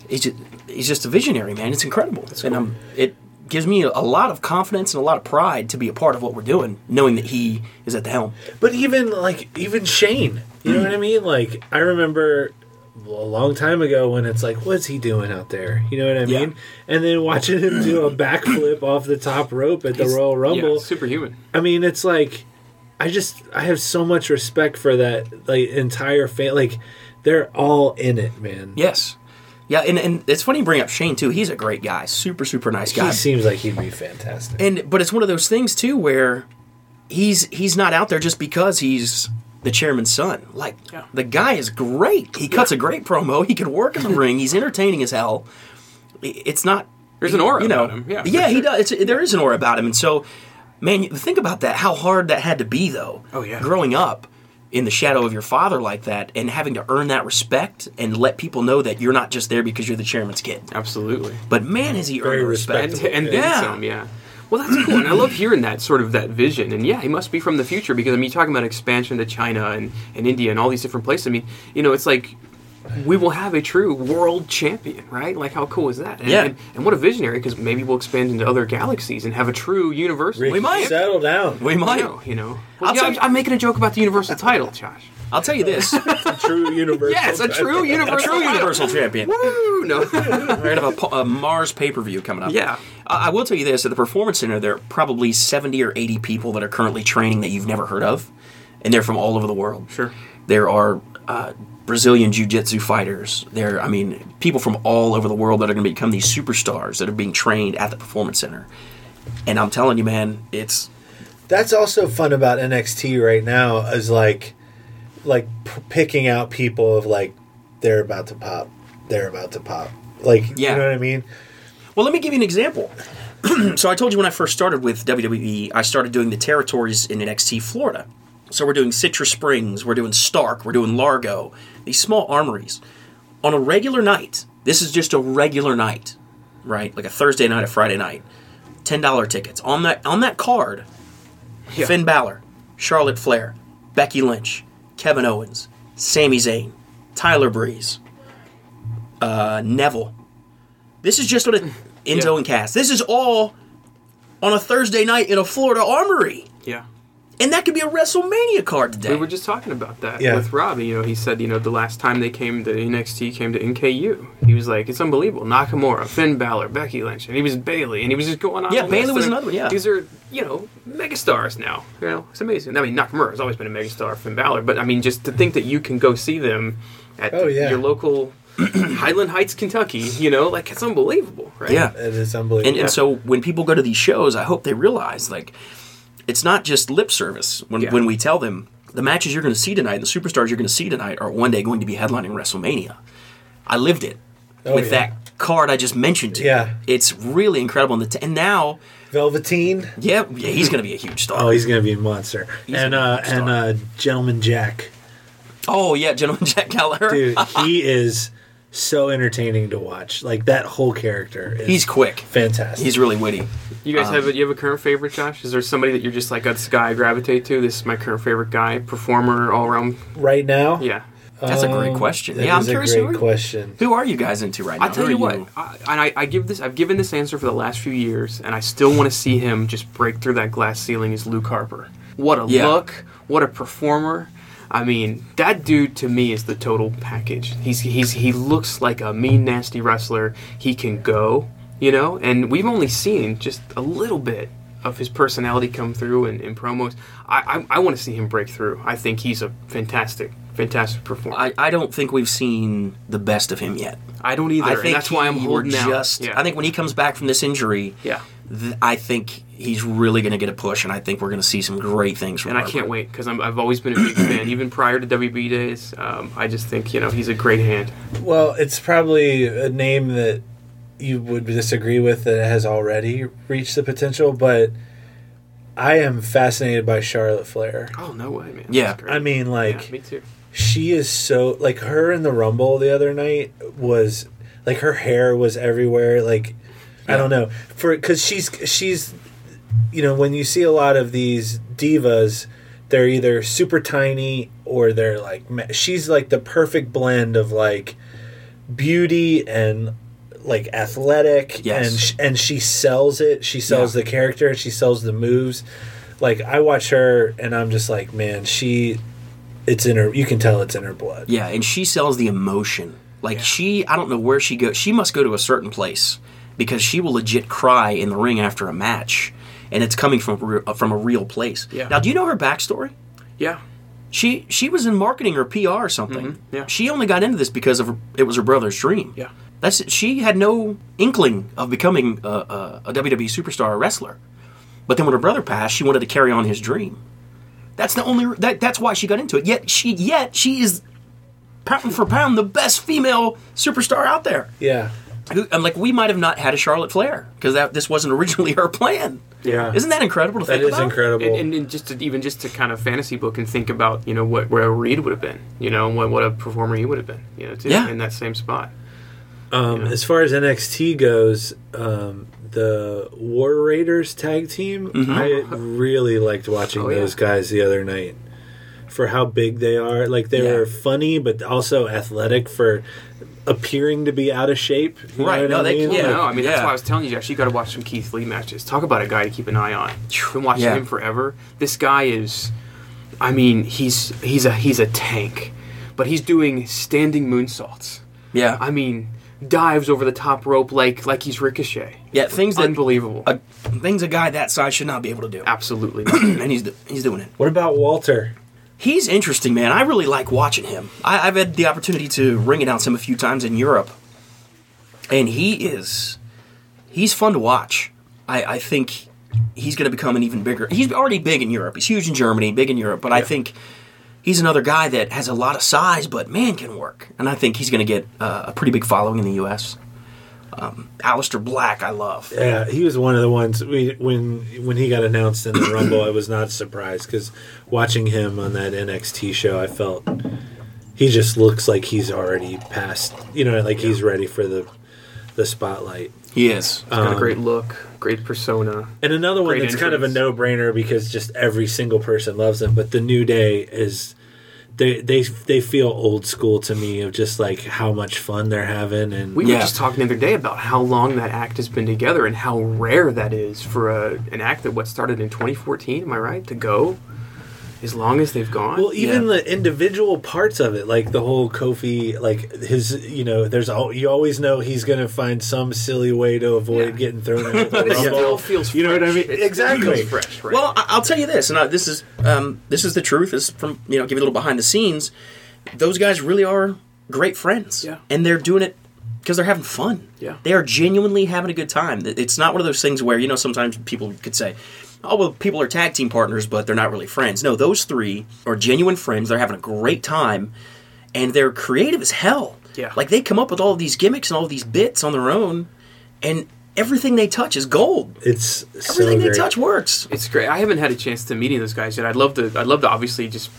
He's just, he's just a visionary, man. It's incredible, and um, it gives me a, a lot of confidence and a lot of pride to be a part of what we're doing, knowing that he is at the helm. But even like even Shane, you know what I mean? Like I remember a long time ago when it's like, what's he doing out there? You know what I Yeah. mean? And then watching him do a backflip off the top rope at the He's- Royal Rumble. yeah, superhuman. I mean, it's like I just I have so much respect for that like entire fan. Like they're all in it, man. Yes, yeah, and, and it's funny you bring up Shane too. He's a great guy, super super nice guy. He seems like he'd be fantastic. and but it's one of those things too where he's he's not out there just because he's the chairman's son. Like Yeah. the guy is great. He cuts a great promo. He can work in the ring. He's entertaining as hell. It's not There's an aura you know, about him. Yeah, for yeah, he does. It's, there is an aura about him, and so, man, think about that. How hard that had to be, though. Oh, yeah. growing up in the shadow of your father like that, and having to earn that respect and let people know that you're not just there because you're the chairman's kid. Absolutely. But man, has he Very earned respect? and, and then Yeah. some, yeah. Well, that's cool, and I love hearing that sort of that vision. And yeah, he must be from the future because I mean, you're talking about expansion to China and, and India and all these different places. I mean, you know, it's like we will have a true world champion, right? Like, how cool is that? And, Yeah. And, and what a visionary because maybe we'll expand into other galaxies and have a true universal. Ricky, We might. settle down. We I might. know, you know. Well, I'll yeah, tell I'm, you- I'm making a joke about the universal title, Josh. I'll tell you this: [LAUGHS] a True universal. Yes, a true universal, true universal champion. Woo! No. [LAUGHS] We're gonna have a, a Mars pay per view coming up. Yeah. I I will tell you this: at the Performance Center, there are probably seventy or eighty people that are currently training that you've never heard of, and they're from all over the world. Sure. There are uh, Brazilian jiu-jitsu fighters. There, I mean, people from all over the world that are going to become these superstars that are being trained at the Performance Center. And I'm telling you, man, it's That's also fun about NXT right now is like like p- picking out people of like they're about to pop, they're about to pop. Like Yeah. you know what I mean? Well, let me give you an example. [CLEARS THROAT] so I told you when I first started with WWE, I started doing the territories in NXT Florida. So we're doing Citrus Springs, we're doing Stark, we're doing Largo, these small armories. On a regular night, this is just a regular night, right? Like a Thursday night, a Friday night. Ten dollar tickets on that on that card. Yeah. Finn Balor, Charlotte Flair, Becky Lynch, Kevin Owens, Sami Zayn, Tyler Breeze, uh, Neville. This is just what a Enzo Yeah. and Cass. This is all on a Thursday night in a Florida armory. Yeah. And that could be a WrestleMania card today. We were just talking about that Yeah. with Robbie. You know, he said, you know, the last time they came to NXT came to NKU. He was like, it's unbelievable. Nakamura, Finn Balor, Becky Lynch, and he was Bayley, and he was just going on. Yeah, all Bayley this. was another one, yeah. these are you know megastars now. You know, it's amazing. I mean, Nakamura has always been a megastar, Finn Balor, but I mean, just to think that you can go see them at Oh, yeah. your local [CLEARS THROAT] Highland Heights, Kentucky. You know, like it's unbelievable, right? yeah. It is unbelievable. And, and so when people go to these shows, I hope they realize like it's not just lip service when, Yeah. when we tell them the matches you're going to see tonight, the superstars you're going to see tonight are one day going to be headlining WrestleMania. I lived it Oh, with yeah. that card I just mentioned to you. Yeah. It's really incredible. And, the t- and now, Velveteen. yeah, yeah, he's going to be a huge star. [LAUGHS] Oh, he's gonna be a monster. He's and uh, and uh, Gentleman Jack, Oh, yeah, gentleman [LAUGHS] Jack Gallagher. dude, he [LAUGHS] is so entertaining to watch. Like that whole character. Is he's quick. fantastic. He's really witty. You guys Um, have a, you have a current favorite, Josh? Is there somebody that you're just like, this guy I gravitate to? This is my current favorite guy, performer, all around. right now. Yeah. That's a great Um, question. that Yeah, I'm is curious A who are- question. Who are you guys into right now? I tell Who you are what, I, and I, I give this, I've given this answer for the last few years, and I still want to see him just break through that glass ceiling. Is Luke Harper? What a Yeah. look! What a performer! I mean, that dude to me is the total package. He's he's he looks like a mean, nasty wrestler. He can go, you know, and we've only seen just a little bit of his personality come through in, in promos. I I, I want to see him break through. I think he's a fantastic, fantastic performer. I, I don't think we've seen the best of him yet. I don't either, I think that's why I'm he- we're out. just. Yeah. I think when he comes back from this injury, Yeah. th- I think he's really going to get a push, and I think we're going to see some great things from. Him. And I can't wait because I've always been a big fan, [CLEARS THROAT] even prior to WB days. Um, I just think you know he's a great hand. Well, it's probably a name that you would disagree with that has already reached the potential, but I am fascinated by Charlotte Flair. Oh no way, man! Yeah. I mean, yeah, like me too. she is so like her in the Rumble the other night was like her hair was everywhere. Like I don't know for because she's she's you know when you see a lot of these divas, they're either super tiny or they're like she's like the perfect blend of like beauty and like athletic Yes. and sh- and she sells it she sells Yeah. the character she sells the moves like i watch her and i'm just like man she it's in her you can tell it's in her blood Yeah, and she sells the emotion. Like she, I don't know where she goes. She must go to a certain place because she will legit cry in the ring after a match, and it's coming from a re- uh, from a real place. Yeah. Now, do you know her backstory? Yeah, She she was in marketing or PR or something. Mhm, yeah. She only got into this because of her, it was her brother's dream. yeah. That's she had no inkling of becoming a, a, a WWE superstar, a wrestler. But then when her brother passed, she wanted to carry on his dream. That's the only that, that's why she got into it. Yet she yet she is pound for pound the best female superstar out there. yeah who, I'm like, we might have not had a Charlotte Flair because that this wasn't originally her plan. Yeah. Isn't that incredible to That think is about? incredible. And, and, and just to, even just to kind of fantasy book and think about you know what where Reid would have been, you know what what a performer he would have been, you know, too, Yeah. in that same spot. Um, As far as NXT goes, um, the War Raiders tag team, I really liked watching Oh, yeah. those guys the other night for how big they are. Like they Yeah. were funny, but also athletic for appearing to be out of shape. You Right, what no, I they- mean? yeah. Yeah, no, I mean that's Yeah. why I was telling you, Josh. You got to watch some Keith Lee matches. Talk about a guy to keep an eye on. Been watching Yeah. him forever. This guy is, I mean, he's he's a he's a tank, but he's doing standing moonsaults. Yeah, I mean, dives over the top rope like like he's Ricochet. yeah, things that Unbelievable. a, things a guy that size should not be able to do, Absolutely. [CLEARS THROAT] and he's do- he's doing it. What about Walter? He's interesting, man. I really like watching him. I, I've had the opportunity to ring announce him a few times in Europe, and he is he's fun to watch. I, I think he's going to become an even bigger. He's already big in Europe. He's huge in Germany, big in Europe. But I think he's another guy that has a lot of size, but man can work. And I think he's going to get uh, a pretty big following in the U.S. Um, Aleister Black, I love. Yeah, he was one of the ones we, when when he got announced in the [COUGHS] Rumble. I was not surprised because watching him on that NXT show, I felt he just looks like he's already past. You know, like he's ready for the the spotlight. He is. Got Um, a great look, great persona. And another one that's kind of a no brainer because just every single person loves him. But the New Day is they they they feel old school to me of just like how much fun they're having and We Yeah. were just talking the other day about how long that act has been together and how rare that is for a, an act that what started in 2014. Am I right? To go as long as they've gone. Well, even Yeah. the individual parts of it, like the whole Kofi, like his, you know, there's all you always know he's going to find some silly way to avoid Yeah. getting thrown [LAUGHS] out of the but it still feels. You know what I mean? It still Exactly. fresh, right? Well, I- I'll tell you this, and I, this is um, this is the truth. Is from you know, give you a little behind the scenes. Those guys really are great friends, Yeah. and they're doing it because they're having fun. Yeah. they are genuinely having a good time. It's not one of those things where you know sometimes people could say. Oh well, people are tag team partners, but they're not really friends. No, those three are genuine friends. They're having a great time, and they're creative as hell. Yeah. like they come up with all of these gimmicks and all of these bits on their own, and everything they touch is gold. It's so Everything they touch works. It's great. I haven't had a chance to meet any of those guys yet. I'd love to. I'd love to obviously just.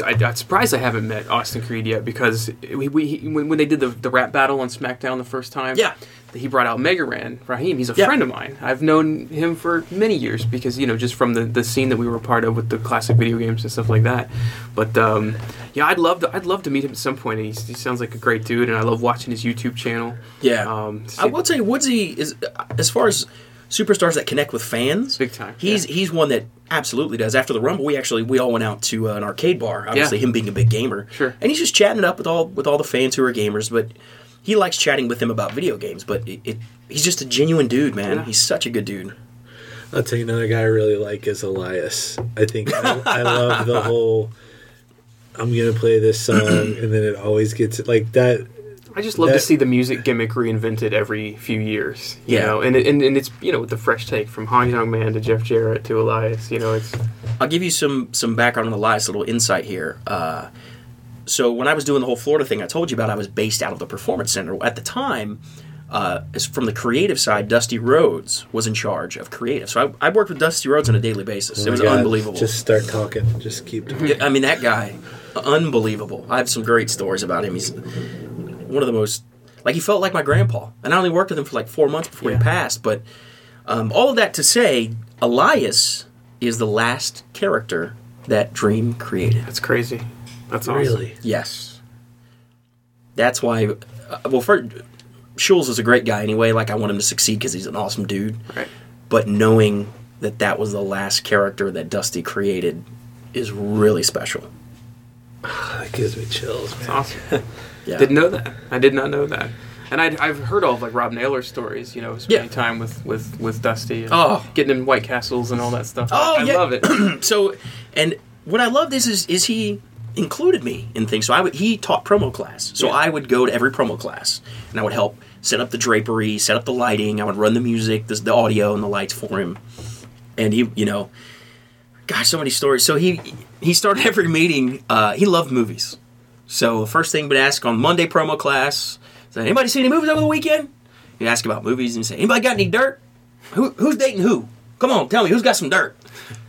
I, I'm surprised I haven't met Austin Creed yet because we, we he- when, when they did the, the rap battle on SmackDown the first time, Yeah. he brought out Mega Ran Raheem. He's a Yeah. friend of mine. I've known him for many years because you know just from the, the scene that we were a part of with the classic video games and stuff like that. But um, yeah, I'd love to. I'd love to meet him at some point. He's, he sounds like a great dude, and I love watching his YouTube channel. Yeah. Um, I will tell you, Woodsy is as far as superstars that connect with fans, Big time, He's yeah. he's one that absolutely does. After the Rumble, we actually we all went out to uh, an arcade bar. Obviously, Yeah. him being a big gamer, Sure. and he's just chatting it up with all with all the fans who are gamers. But he likes chatting with them about video games. But it, it he's just a genuine dude, man. Yeah. He's such a good dude. I'll tell you another guy I really like is Elias. I think I, I love the [LAUGHS] whole. I'm gonna play this song, and then it always gets like that. I just love That- to see the music gimmick reinvented every few years. You Yeah. know, and, and and it's you know with the fresh take from Honky Tonk Man to Jeff Jarrett to Elias. You know, it's I'll give you some some background on Elias, a little insight here. Uh, so when I was doing the whole Florida thing, I told you about, I was based out of the Performance Center at the time. Uh, from the creative side, Dusty Rhodes was in charge of creative. So I, I worked with Dusty Rhodes on a daily basis. Oh it was God, unbelievable. Just start talking. Just keep. Talking. I mean, that guy, unbelievable. I have some great stories about him. He's one of the most, like, he felt like my grandpa. And I only worked with him for like four months before Yeah. he passed. But um, all of that to say, Elias is the last character that Dream created. that's crazy. That's awesome. Really? Yes. That's why, uh, well, first, Schulz is a great guy anyway. Like, I want him to succeed because he's an awesome dude. Right. But knowing that that was the last character that Dusty created is really special. [SIGHS] That gives me chills, man. It's awesome. [LAUGHS] Yeah. Didn't know that. I did not know that. And I'd, I've heard all of like Rob Naylor's stories. You know, spending Yeah. time with with with Dusty. And Oh. getting in White Castles and all that stuff. Oh, I, I yeah. love it. [CLEARS THROAT] so and what I love is is, is he included me in things. So I would he taught promo class. So Yeah. I would go to every promo class and I would help set up the drapery, set up the lighting. I would run the music, the, the audio, and the lights for him. And he, you know, gosh, so many stories. So he he started [LAUGHS] every meeting. Uh, he loved movies. So the first thing would ask on Monday promo class. So anybody see any movies over the weekend? He'd ask about movies and say, anybody got any dirt? Who, who's dating who? Come on, tell me who's got some dirt.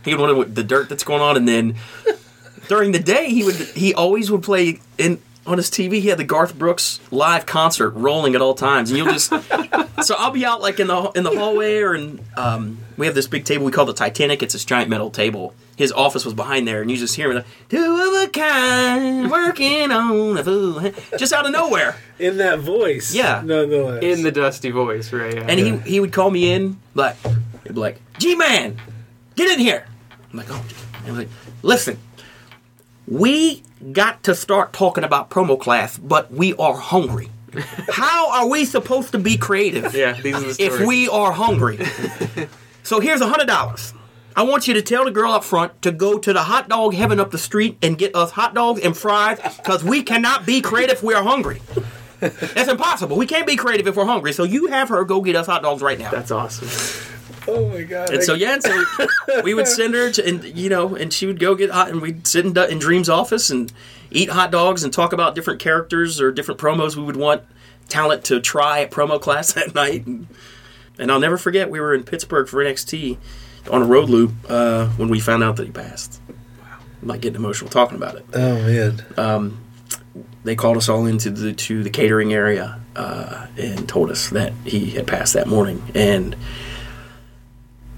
He would wonder what the dirt that's going on, and then [LAUGHS] during the day he would he always would play in on his TV. He had the Garth Brooks live concert rolling at all times, and you'll just [LAUGHS] so I'll be out like in the in the hallway or in um, we have this big table we call the Titanic. It's this giant metal table. His office was behind there, and you just hear him like, two of a kind working on a fool, just out of nowhere. In that voice. Yeah. Nonetheless. In the dusty voice, right? Yeah. And he he would call me in, like he'd be like, "G man, get in here." I'm like, "Oh," and I'm like, "Listen, we got to start talking about promo class, but we are hungry. How are we supposed to be creative yeah, these are the if we are hungry?" so here's a hundred dollars. I want you to tell the girl up front to go to the hot dog heaven up the street and get us hot dogs and fries because we cannot be creative if we are hungry. That's impossible. We can't be creative if we're hungry. So you have her go get us hot dogs right now. That's awesome. Oh my god. And so yeah, and so we would send her to, and you know, and she would go get hot, and we'd sit in, in Dream's office and eat hot dogs and talk about different characters or different promos we would want talent to try at promo class [LAUGHS] that night. And, and I'll never forget, we were in Pittsburgh for NXT on a road loop uh, when we found out that he passed. Wow, I'm not getting emotional talking about it. Oh man. They called us all into the to the catering area uh, and told us that he had passed that morning. And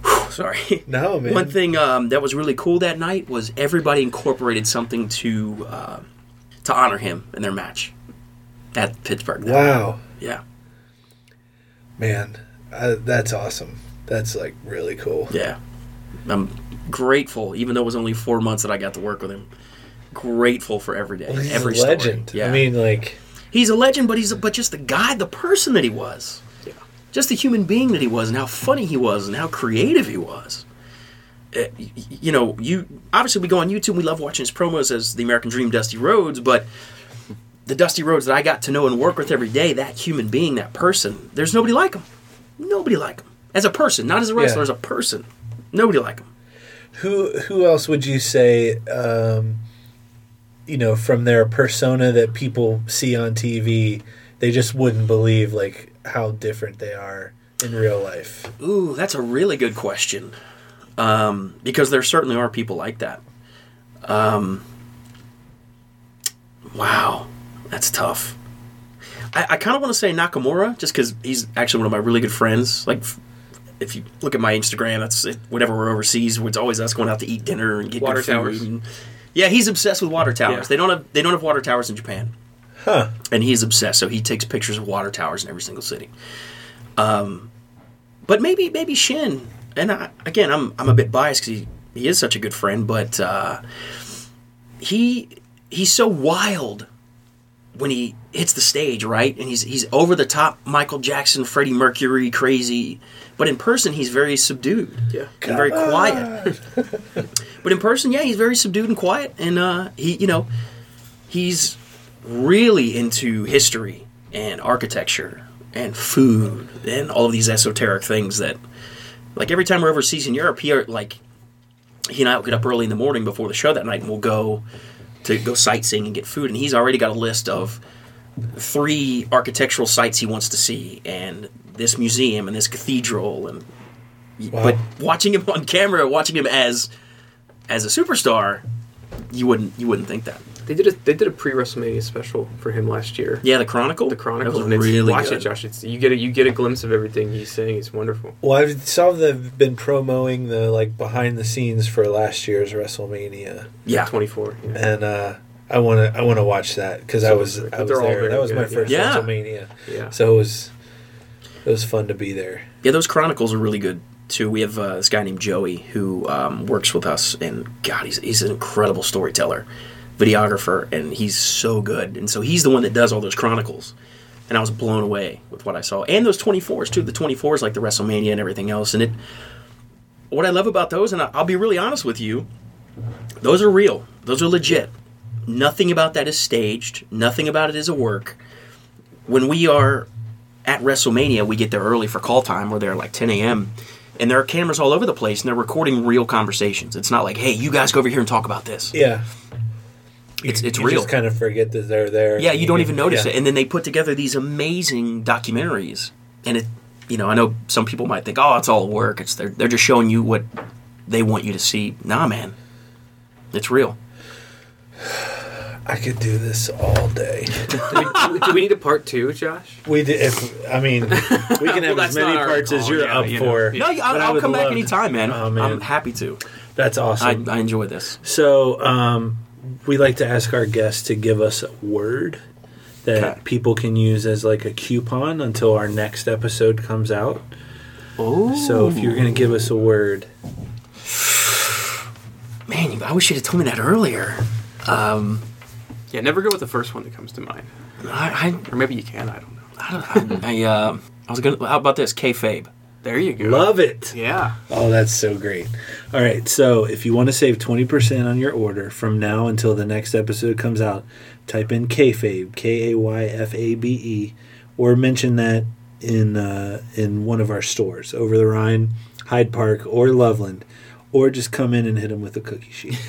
whew, sorry, [LAUGHS] No man. One thing um, that was really cool that night was everybody incorporated something to uh, to honor him in their match at Pittsburgh. that night. Wow. Yeah, Man. Uh, that's awesome. That's like really cool. yeah. I'm grateful, even though it was only four months that I got to work with him. Grateful for every day, Well, he's every a story. legend. Yeah, I mean, like, he's a legend, but he's but just the guy, the person that he was. Yeah. Just the human being that he was, and how funny he was, and how creative he was. Uh, y- you know, you obviously we go on YouTube. We love watching his promos as the American Dream, Dusty Rhodes, but the Dusty Rhodes that I got to know and work with every day, that human being, that person, there's nobody like him. Nobody like him as a person, not as a wrestler, Yeah. as a person. Nobody like him. who who else would you say? Um, you know, from their persona that people see on TV, they just wouldn't believe like how different they are in real life. Ooh, that's a really good question. Um, because there certainly are people like that. Um, wow, that's tough. I, I kind of want to say Nakamura, just because he's actually one of my really good friends. Like, f- if you look at my Instagram, that's it, whenever we're overseas, it's always us going out to eat dinner and get Water good food. towers. And, yeah, he's obsessed with water towers. Yeah. They don't have they don't have water towers in Japan Huh. and he's obsessed. So he takes pictures of water towers in every single city. Um, but maybe maybe Shin, and I, again, I'm I'm a bit biased because he, he is such a good friend, but uh, he he's so wild when he hits the stage, right? And he's he's over the top, Michael Jackson, Freddie Mercury, crazy. But in person, he's very subdued, Yeah. and very quiet. [LAUGHS] but in person, yeah, he's very subdued and quiet, and uh, he, you know, he's really into history and architecture and food and all of these esoteric things that, like, every time we're overseas in Europe, he are, like he and I will get up early in the morning before the show that night, and we'll go to go sightseeing and get food. And he's already got a list of three architectural sites he wants to see, and this museum and this cathedral. And but watching him on camera, watching him as as a superstar, you wouldn't you wouldn't think that. They did a they did a pre WrestleMania special for him last year. Yeah, the Chronicle. The Chronicle. That was and really watch good. it, Josh. It's, you get a you get a glimpse of everything he's saying. It's wonderful. Well, I've saw they've been promoting the like behind the scenes for last year's WrestleMania, Yeah, Twenty four. Yeah. and uh, I want to I want to watch that because I was I was there. That was my good, first yeah. WrestleMania, yeah. so it was it was fun to be there. Yeah, those Chronicles are really good too. We have uh, this guy named Joey who um, works with us, and God, he's he's an incredible storyteller, videographer, and he's so good. And so he's the one that does all those Chronicles. And I was blown away with what I saw, and those twenty fours too. The twenty fours, like the WrestleMania and everything else. And it, what I love about those, and I'll be really honest with you, those are real. Those are legit. Nothing about that is staged. Nothing about it is a work. When we are at WrestleMania, we get there early for call time. We're there like 10 a.m. And there are cameras all over the place, and they're recording real conversations. It's not like, hey, you guys go over here and talk about this. Yeah, It's it's you real. just kind of forget that they're there. Yeah, you don't even notice yeah. it. And then they put together these amazing documentaries. And it, you know, I know some people might think, oh, it's all work. It's they're they're just showing you what they want you to see. Nah, man, it's real. I could do this all day. [LAUGHS] Do we need a part two, Josh? We did. If I mean, [LAUGHS] we can have that's as many not our parts as you're yeah, up you know, for. yeah. No, I'll, But I I'll come back love- anytime, man. Oh, man. I'm happy to. That's awesome. I enjoy this. So, um, we like to ask our guests to give us a word that Okay. people can use as like a coupon until our next episode comes out. Oh, So, if you're going to give us a word, man, I wish you'd have told me that earlier. Um, Yeah, never go with the first one that comes to mind. I, Or maybe you can. I don't know. I, I, don't- I, uh, I was gonna. How about this? Kayfabe. There you go. love it. Yeah. Oh, that's so great. All right. So, if you want to save 20% on your order from now until the next episode comes out, type in KFABE, K A Y F A B E, or mention that in uh, in one of our stores over the Rhine, Hyde Park, or Loveland. Or just come in and hit them with a cookie sheet. [LAUGHS]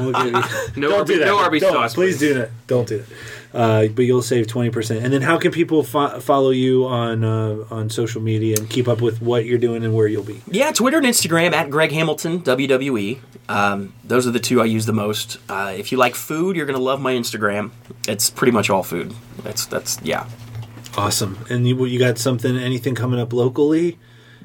We'll give you- No Don't Arby- do that. no Arby's Don't. sauce, Please please. do that. Don't do that. Uh, but you'll save twenty percent. And then, how can people fo- follow you on uh, on social media and keep up with what you're doing and where you'll be? Yeah, Twitter and Instagram at Greg Hamilton WWE. Um, those are the two I use the most. Uh, if you like food, you're gonna love my Instagram. It's pretty much all food. That's that's yeah. Awesome. And you, you got something, anything coming up locally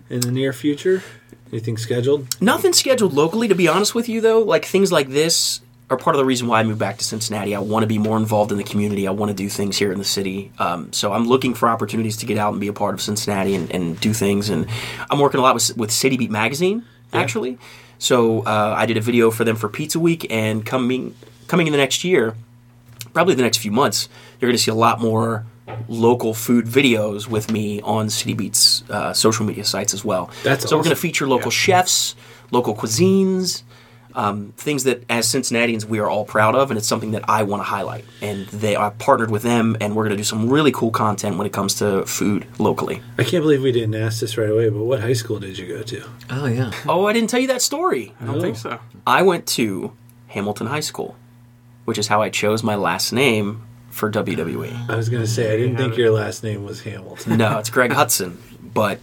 in the near future? Anything scheduled? Nothing scheduled locally, to be honest with you, though. Like things like this are part of the reason why I moved back to Cincinnati. I want to be more involved in the community. I want to do things here in the city. Um, so I'm looking for opportunities to get out and be a part of Cincinnati and, and do things. And I'm working a lot with, with City Beat Magazine, actually. So uh, I did a video for them for Pizza Week, and coming coming in the next year, probably the next few months, you're going to see a lot more local food videos with me on City Beats uh, social media sites as well. That's so we're going to feature local chefs, local cuisines, um, things that as Cincinnatians we are all proud of, and it's something that I want to highlight. And they are partnered with them, and we're going to do some really cool content when it comes to food locally. I can't believe we didn't ask this right away, but what high school did you go to? Oh yeah. Oh, I didn't tell you that story. I don't think so. I went to Hamilton High School, which is how I chose my last name for. WWE. I was going to say, I didn't think your last name was Hamilton. No, it's Greg Hudson, [LAUGHS] but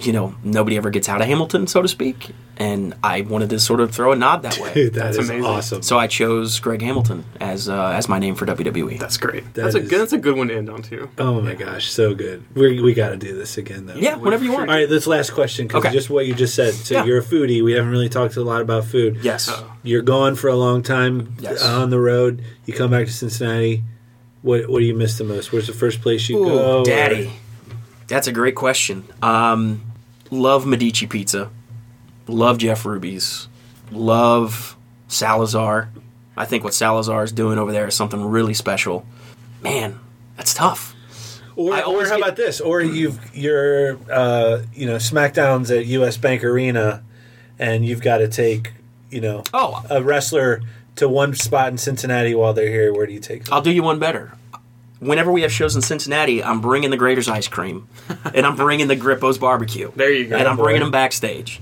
you know nobody ever gets out of Hamilton, so to speak. And I wanted to sort of throw a nod that way. Dude, that That's is amazing. awesome. So I chose Greg Hamilton as uh, as my name for WWE. That's great. That that's a good. That's a good one to end on too. oh my gosh, so good. we we got to do this again, though. yeah, whenever you want. All right, this last question, because Okay. just what you just said. So Yeah. you're a foodie. We haven't really talked a lot about food. Yes. You're gone for a long time Yes. on the road. You come back to Cincinnati. What what do you miss the most? Where's the first place you Ooh, go? Daddy. That's a great question. Um, love Medici Pizza. Love Jeff Ruby's. Love Salazar. I think what Salazar is doing over there is something really special. Man, that's tough. Or, or how get- about this? Or you've you're uh, you know SmackDown's at US Bank Arena, and you've got to take you know Oh. a wrestler to one spot in Cincinnati while they're here. Where do you take them? I'll do you one better. Whenever we have shows in Cincinnati, I'm bringing the Graeter's ice cream, [LAUGHS] and I'm bringing the Grippo's barbecue. There you go. And I'm boy. bringing them backstage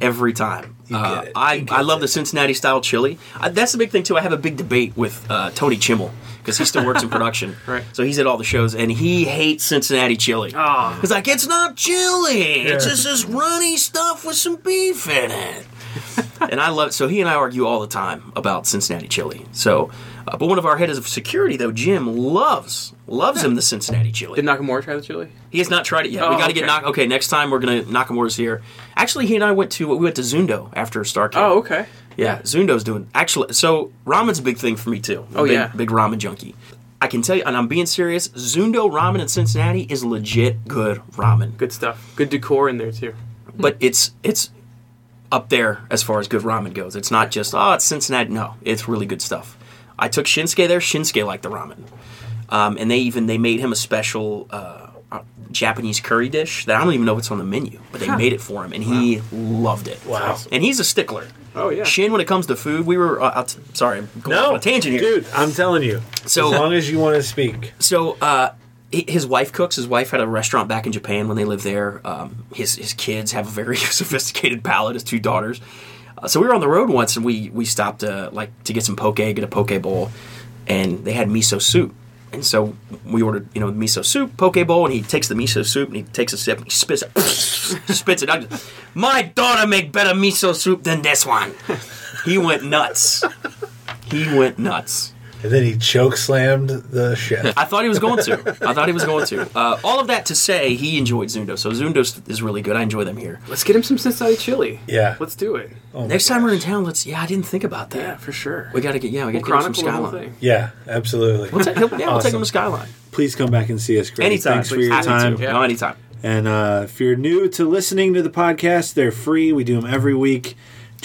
every time. Uh, get it. You I, I love it. the Cincinnati style chili. I, that's the big thing too. I have a big debate with uh, Tony Chimel because he still works in [LAUGHS] production. Right. So he's at all the shows, and he hates Cincinnati chili. Oh. He's like, it's not chili. It's just this runny stuff with some beef in it. [LAUGHS] and I love it. So he and I argue all the time about Cincinnati chili. So, uh, but one of our heads of security though, Jim, loves loves him the Cincinnati chili. Did Nakamura try the chili? He has not tried it yet. Oh, we got to get okay. knock. Okay, next time we're gonna Nakamura's here. Actually, he and I went to we went to Zundo after Starcade. Oh, okay. yeah, Zundo's doing actually. So ramen's a big thing for me too. I'm Oh, big, yeah. big ramen junkie. I can tell you, and I'm being serious. Zundo ramen in Cincinnati is legit good ramen, Good stuff. Good decor in there too. but it's it's up there as far as good ramen goes. It's not just oh, it's Cincinnati. No, it's really good stuff. I took Shinsuke there. Shinsuke liked the ramen, um, and they even they made him a special uh, uh, Japanese curry dish that I don't even know what's on the menu, but they made it for him, and he loved it. Wow. And he's a stickler. Oh yeah. Shin, when it comes to food, we were. Uh, out to- sorry, I'm going off on a tangent here. dude. I'm telling you. So- as long as you want to speak, So uh, his wife cooks. His wife had a restaurant back in Japan when they lived there. Um, his his kids have a very [LAUGHS] sophisticated palate. His two daughters. Uh, so we were on the road once, and we we stopped uh, like to get some poke, get a poke bowl, and they had miso soup. And so we ordered, you know, miso soup, poke bowl, and he takes the miso soup and he takes a sip and he spits it, [LAUGHS] spits it out. My daughter make better miso soup than this one. He went nuts. He went nuts. And then he choke slammed the chef. I thought he was going to. I thought he was going to. Uh, all of that to say, he enjoyed Zundo. So Zundo is really good. I enjoy them here. Let's get him some Cincinnati chili. Yeah. Let's do it. Oh Next time we're in town, let's. Yeah, I didn't think about that. Yeah, for sure. We got to get. Yeah, we got to We'll get him some the skyline. Yeah, absolutely. We'll take, he'll- yeah, we'll take him to skyline. Please come back and see us, Greg. Anytime. Thanks for your Happy to. time. No, anytime. And uh, if you're new to listening to the podcast, they're free. We do them every week.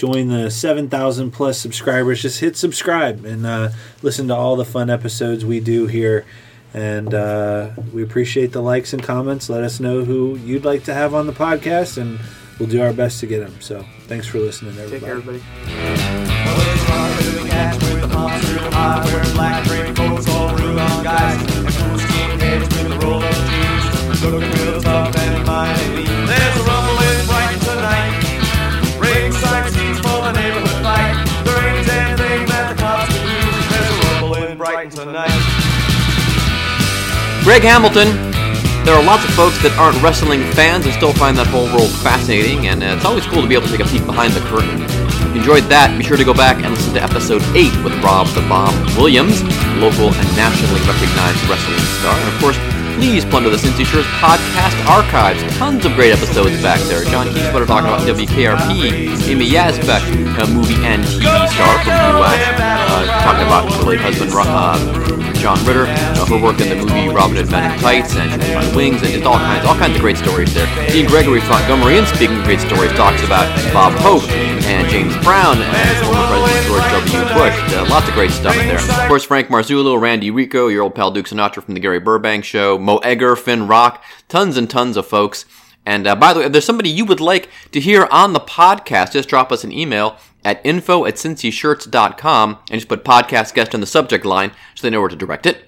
Join the 7,000 plus subscribers. Just hit subscribe and uh, listen to all the fun episodes we do here. And uh, we appreciate the likes and comments. Let us know who you'd like to have on the podcast, and we'll do our best to get them. So thanks for listening, everybody. Take care, everybody. Black Greg Hamilton. There are lots of folks that aren't wrestling fans and still find that whole world fascinating, and uh, it's always cool to be able to take a peek behind the curtain. If you enjoyed that, be sure to go back and listen to episode 8 with Rob the Bomb Williams, local and nationally recognized wrestling star. And of course, please plunder the Cincy Shirts podcast archives. Tons of great episodes back there. John Kiesewetter talking about WKRP, Amy Yasbeck, a movie and TV star from the US, uh, talking about her late husband, uh, John Ritter, uh, her work in the movie Robin Hood Men in Tights and Wings, and just all kinds, all kinds of great stories there. Dean Gregory Montgomery, and speaking of great stories, talks about Bob Hope and James Brown and former President George W. Bush. Uh, lots of great stuff in there. Of course, Frank Marzullo, Randy Rico, your old pal Duke Sinatra from the Gary Burbank Show, Mo Egger, Finn Rock, tons and tons of folks. And uh, by the way, if there's somebody you would like to hear on the podcast, just drop us an email at info at cincyshirts.com and just put podcast guest in the subject line so they know where to direct it.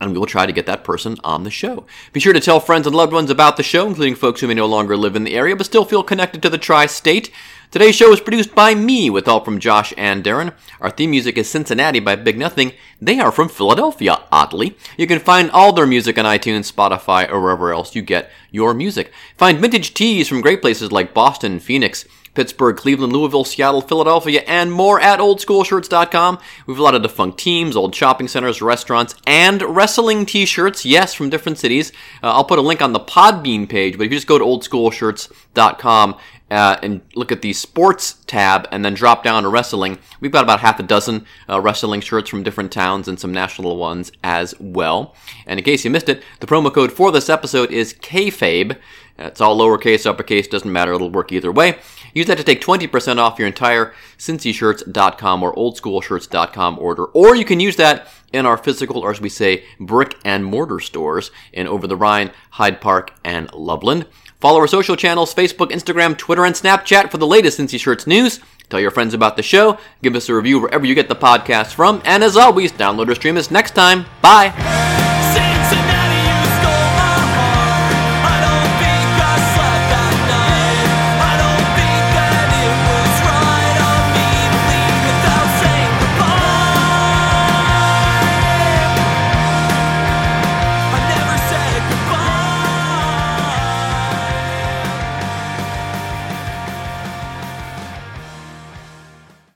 And we will try to get that person on the show. Be sure to tell friends and loved ones about the show, including folks who may no longer live in the area but still feel connected to the tri state. Today's show is produced by me with help from Josh and Darren. Our theme music is Cincinnati by Big Nothing. They are from Philadelphia, oddly. You can find all their music on iTunes, Spotify, or wherever else you get your music. Find vintage tees from great places like Boston, Phoenix, Pittsburgh, Cleveland, Louisville, Seattle, Philadelphia, and more at oldschoolshirts.com. We have a lot of defunct teams, old shopping centers, restaurants, and wrestling t-shirts, yes, from different cities. Uh, I'll put a link on the Podbean page, but if you just go to oldschoolshirts.com uh, and look at the sports tab and then drop down to wrestling, we've got about half a dozen uh, wrestling shirts from different towns and some national ones as well. And in case you missed it, the promo code for this episode is KFABE. It's all lowercase, uppercase, doesn't matter, it'll work either way. Use that to take 20% off your entire cincyshirts.com or oldschoolshirts.com order. Or you can use that in our physical, or as we say, brick and mortar stores in Over the Rhine, Hyde Park, and Loveland. Follow our social channels Facebook, Instagram, Twitter, and Snapchat for the latest Cincy Shirts news. Tell your friends about the show. Give us a review wherever you get the podcast from. And as always, download or stream us next time. Bye.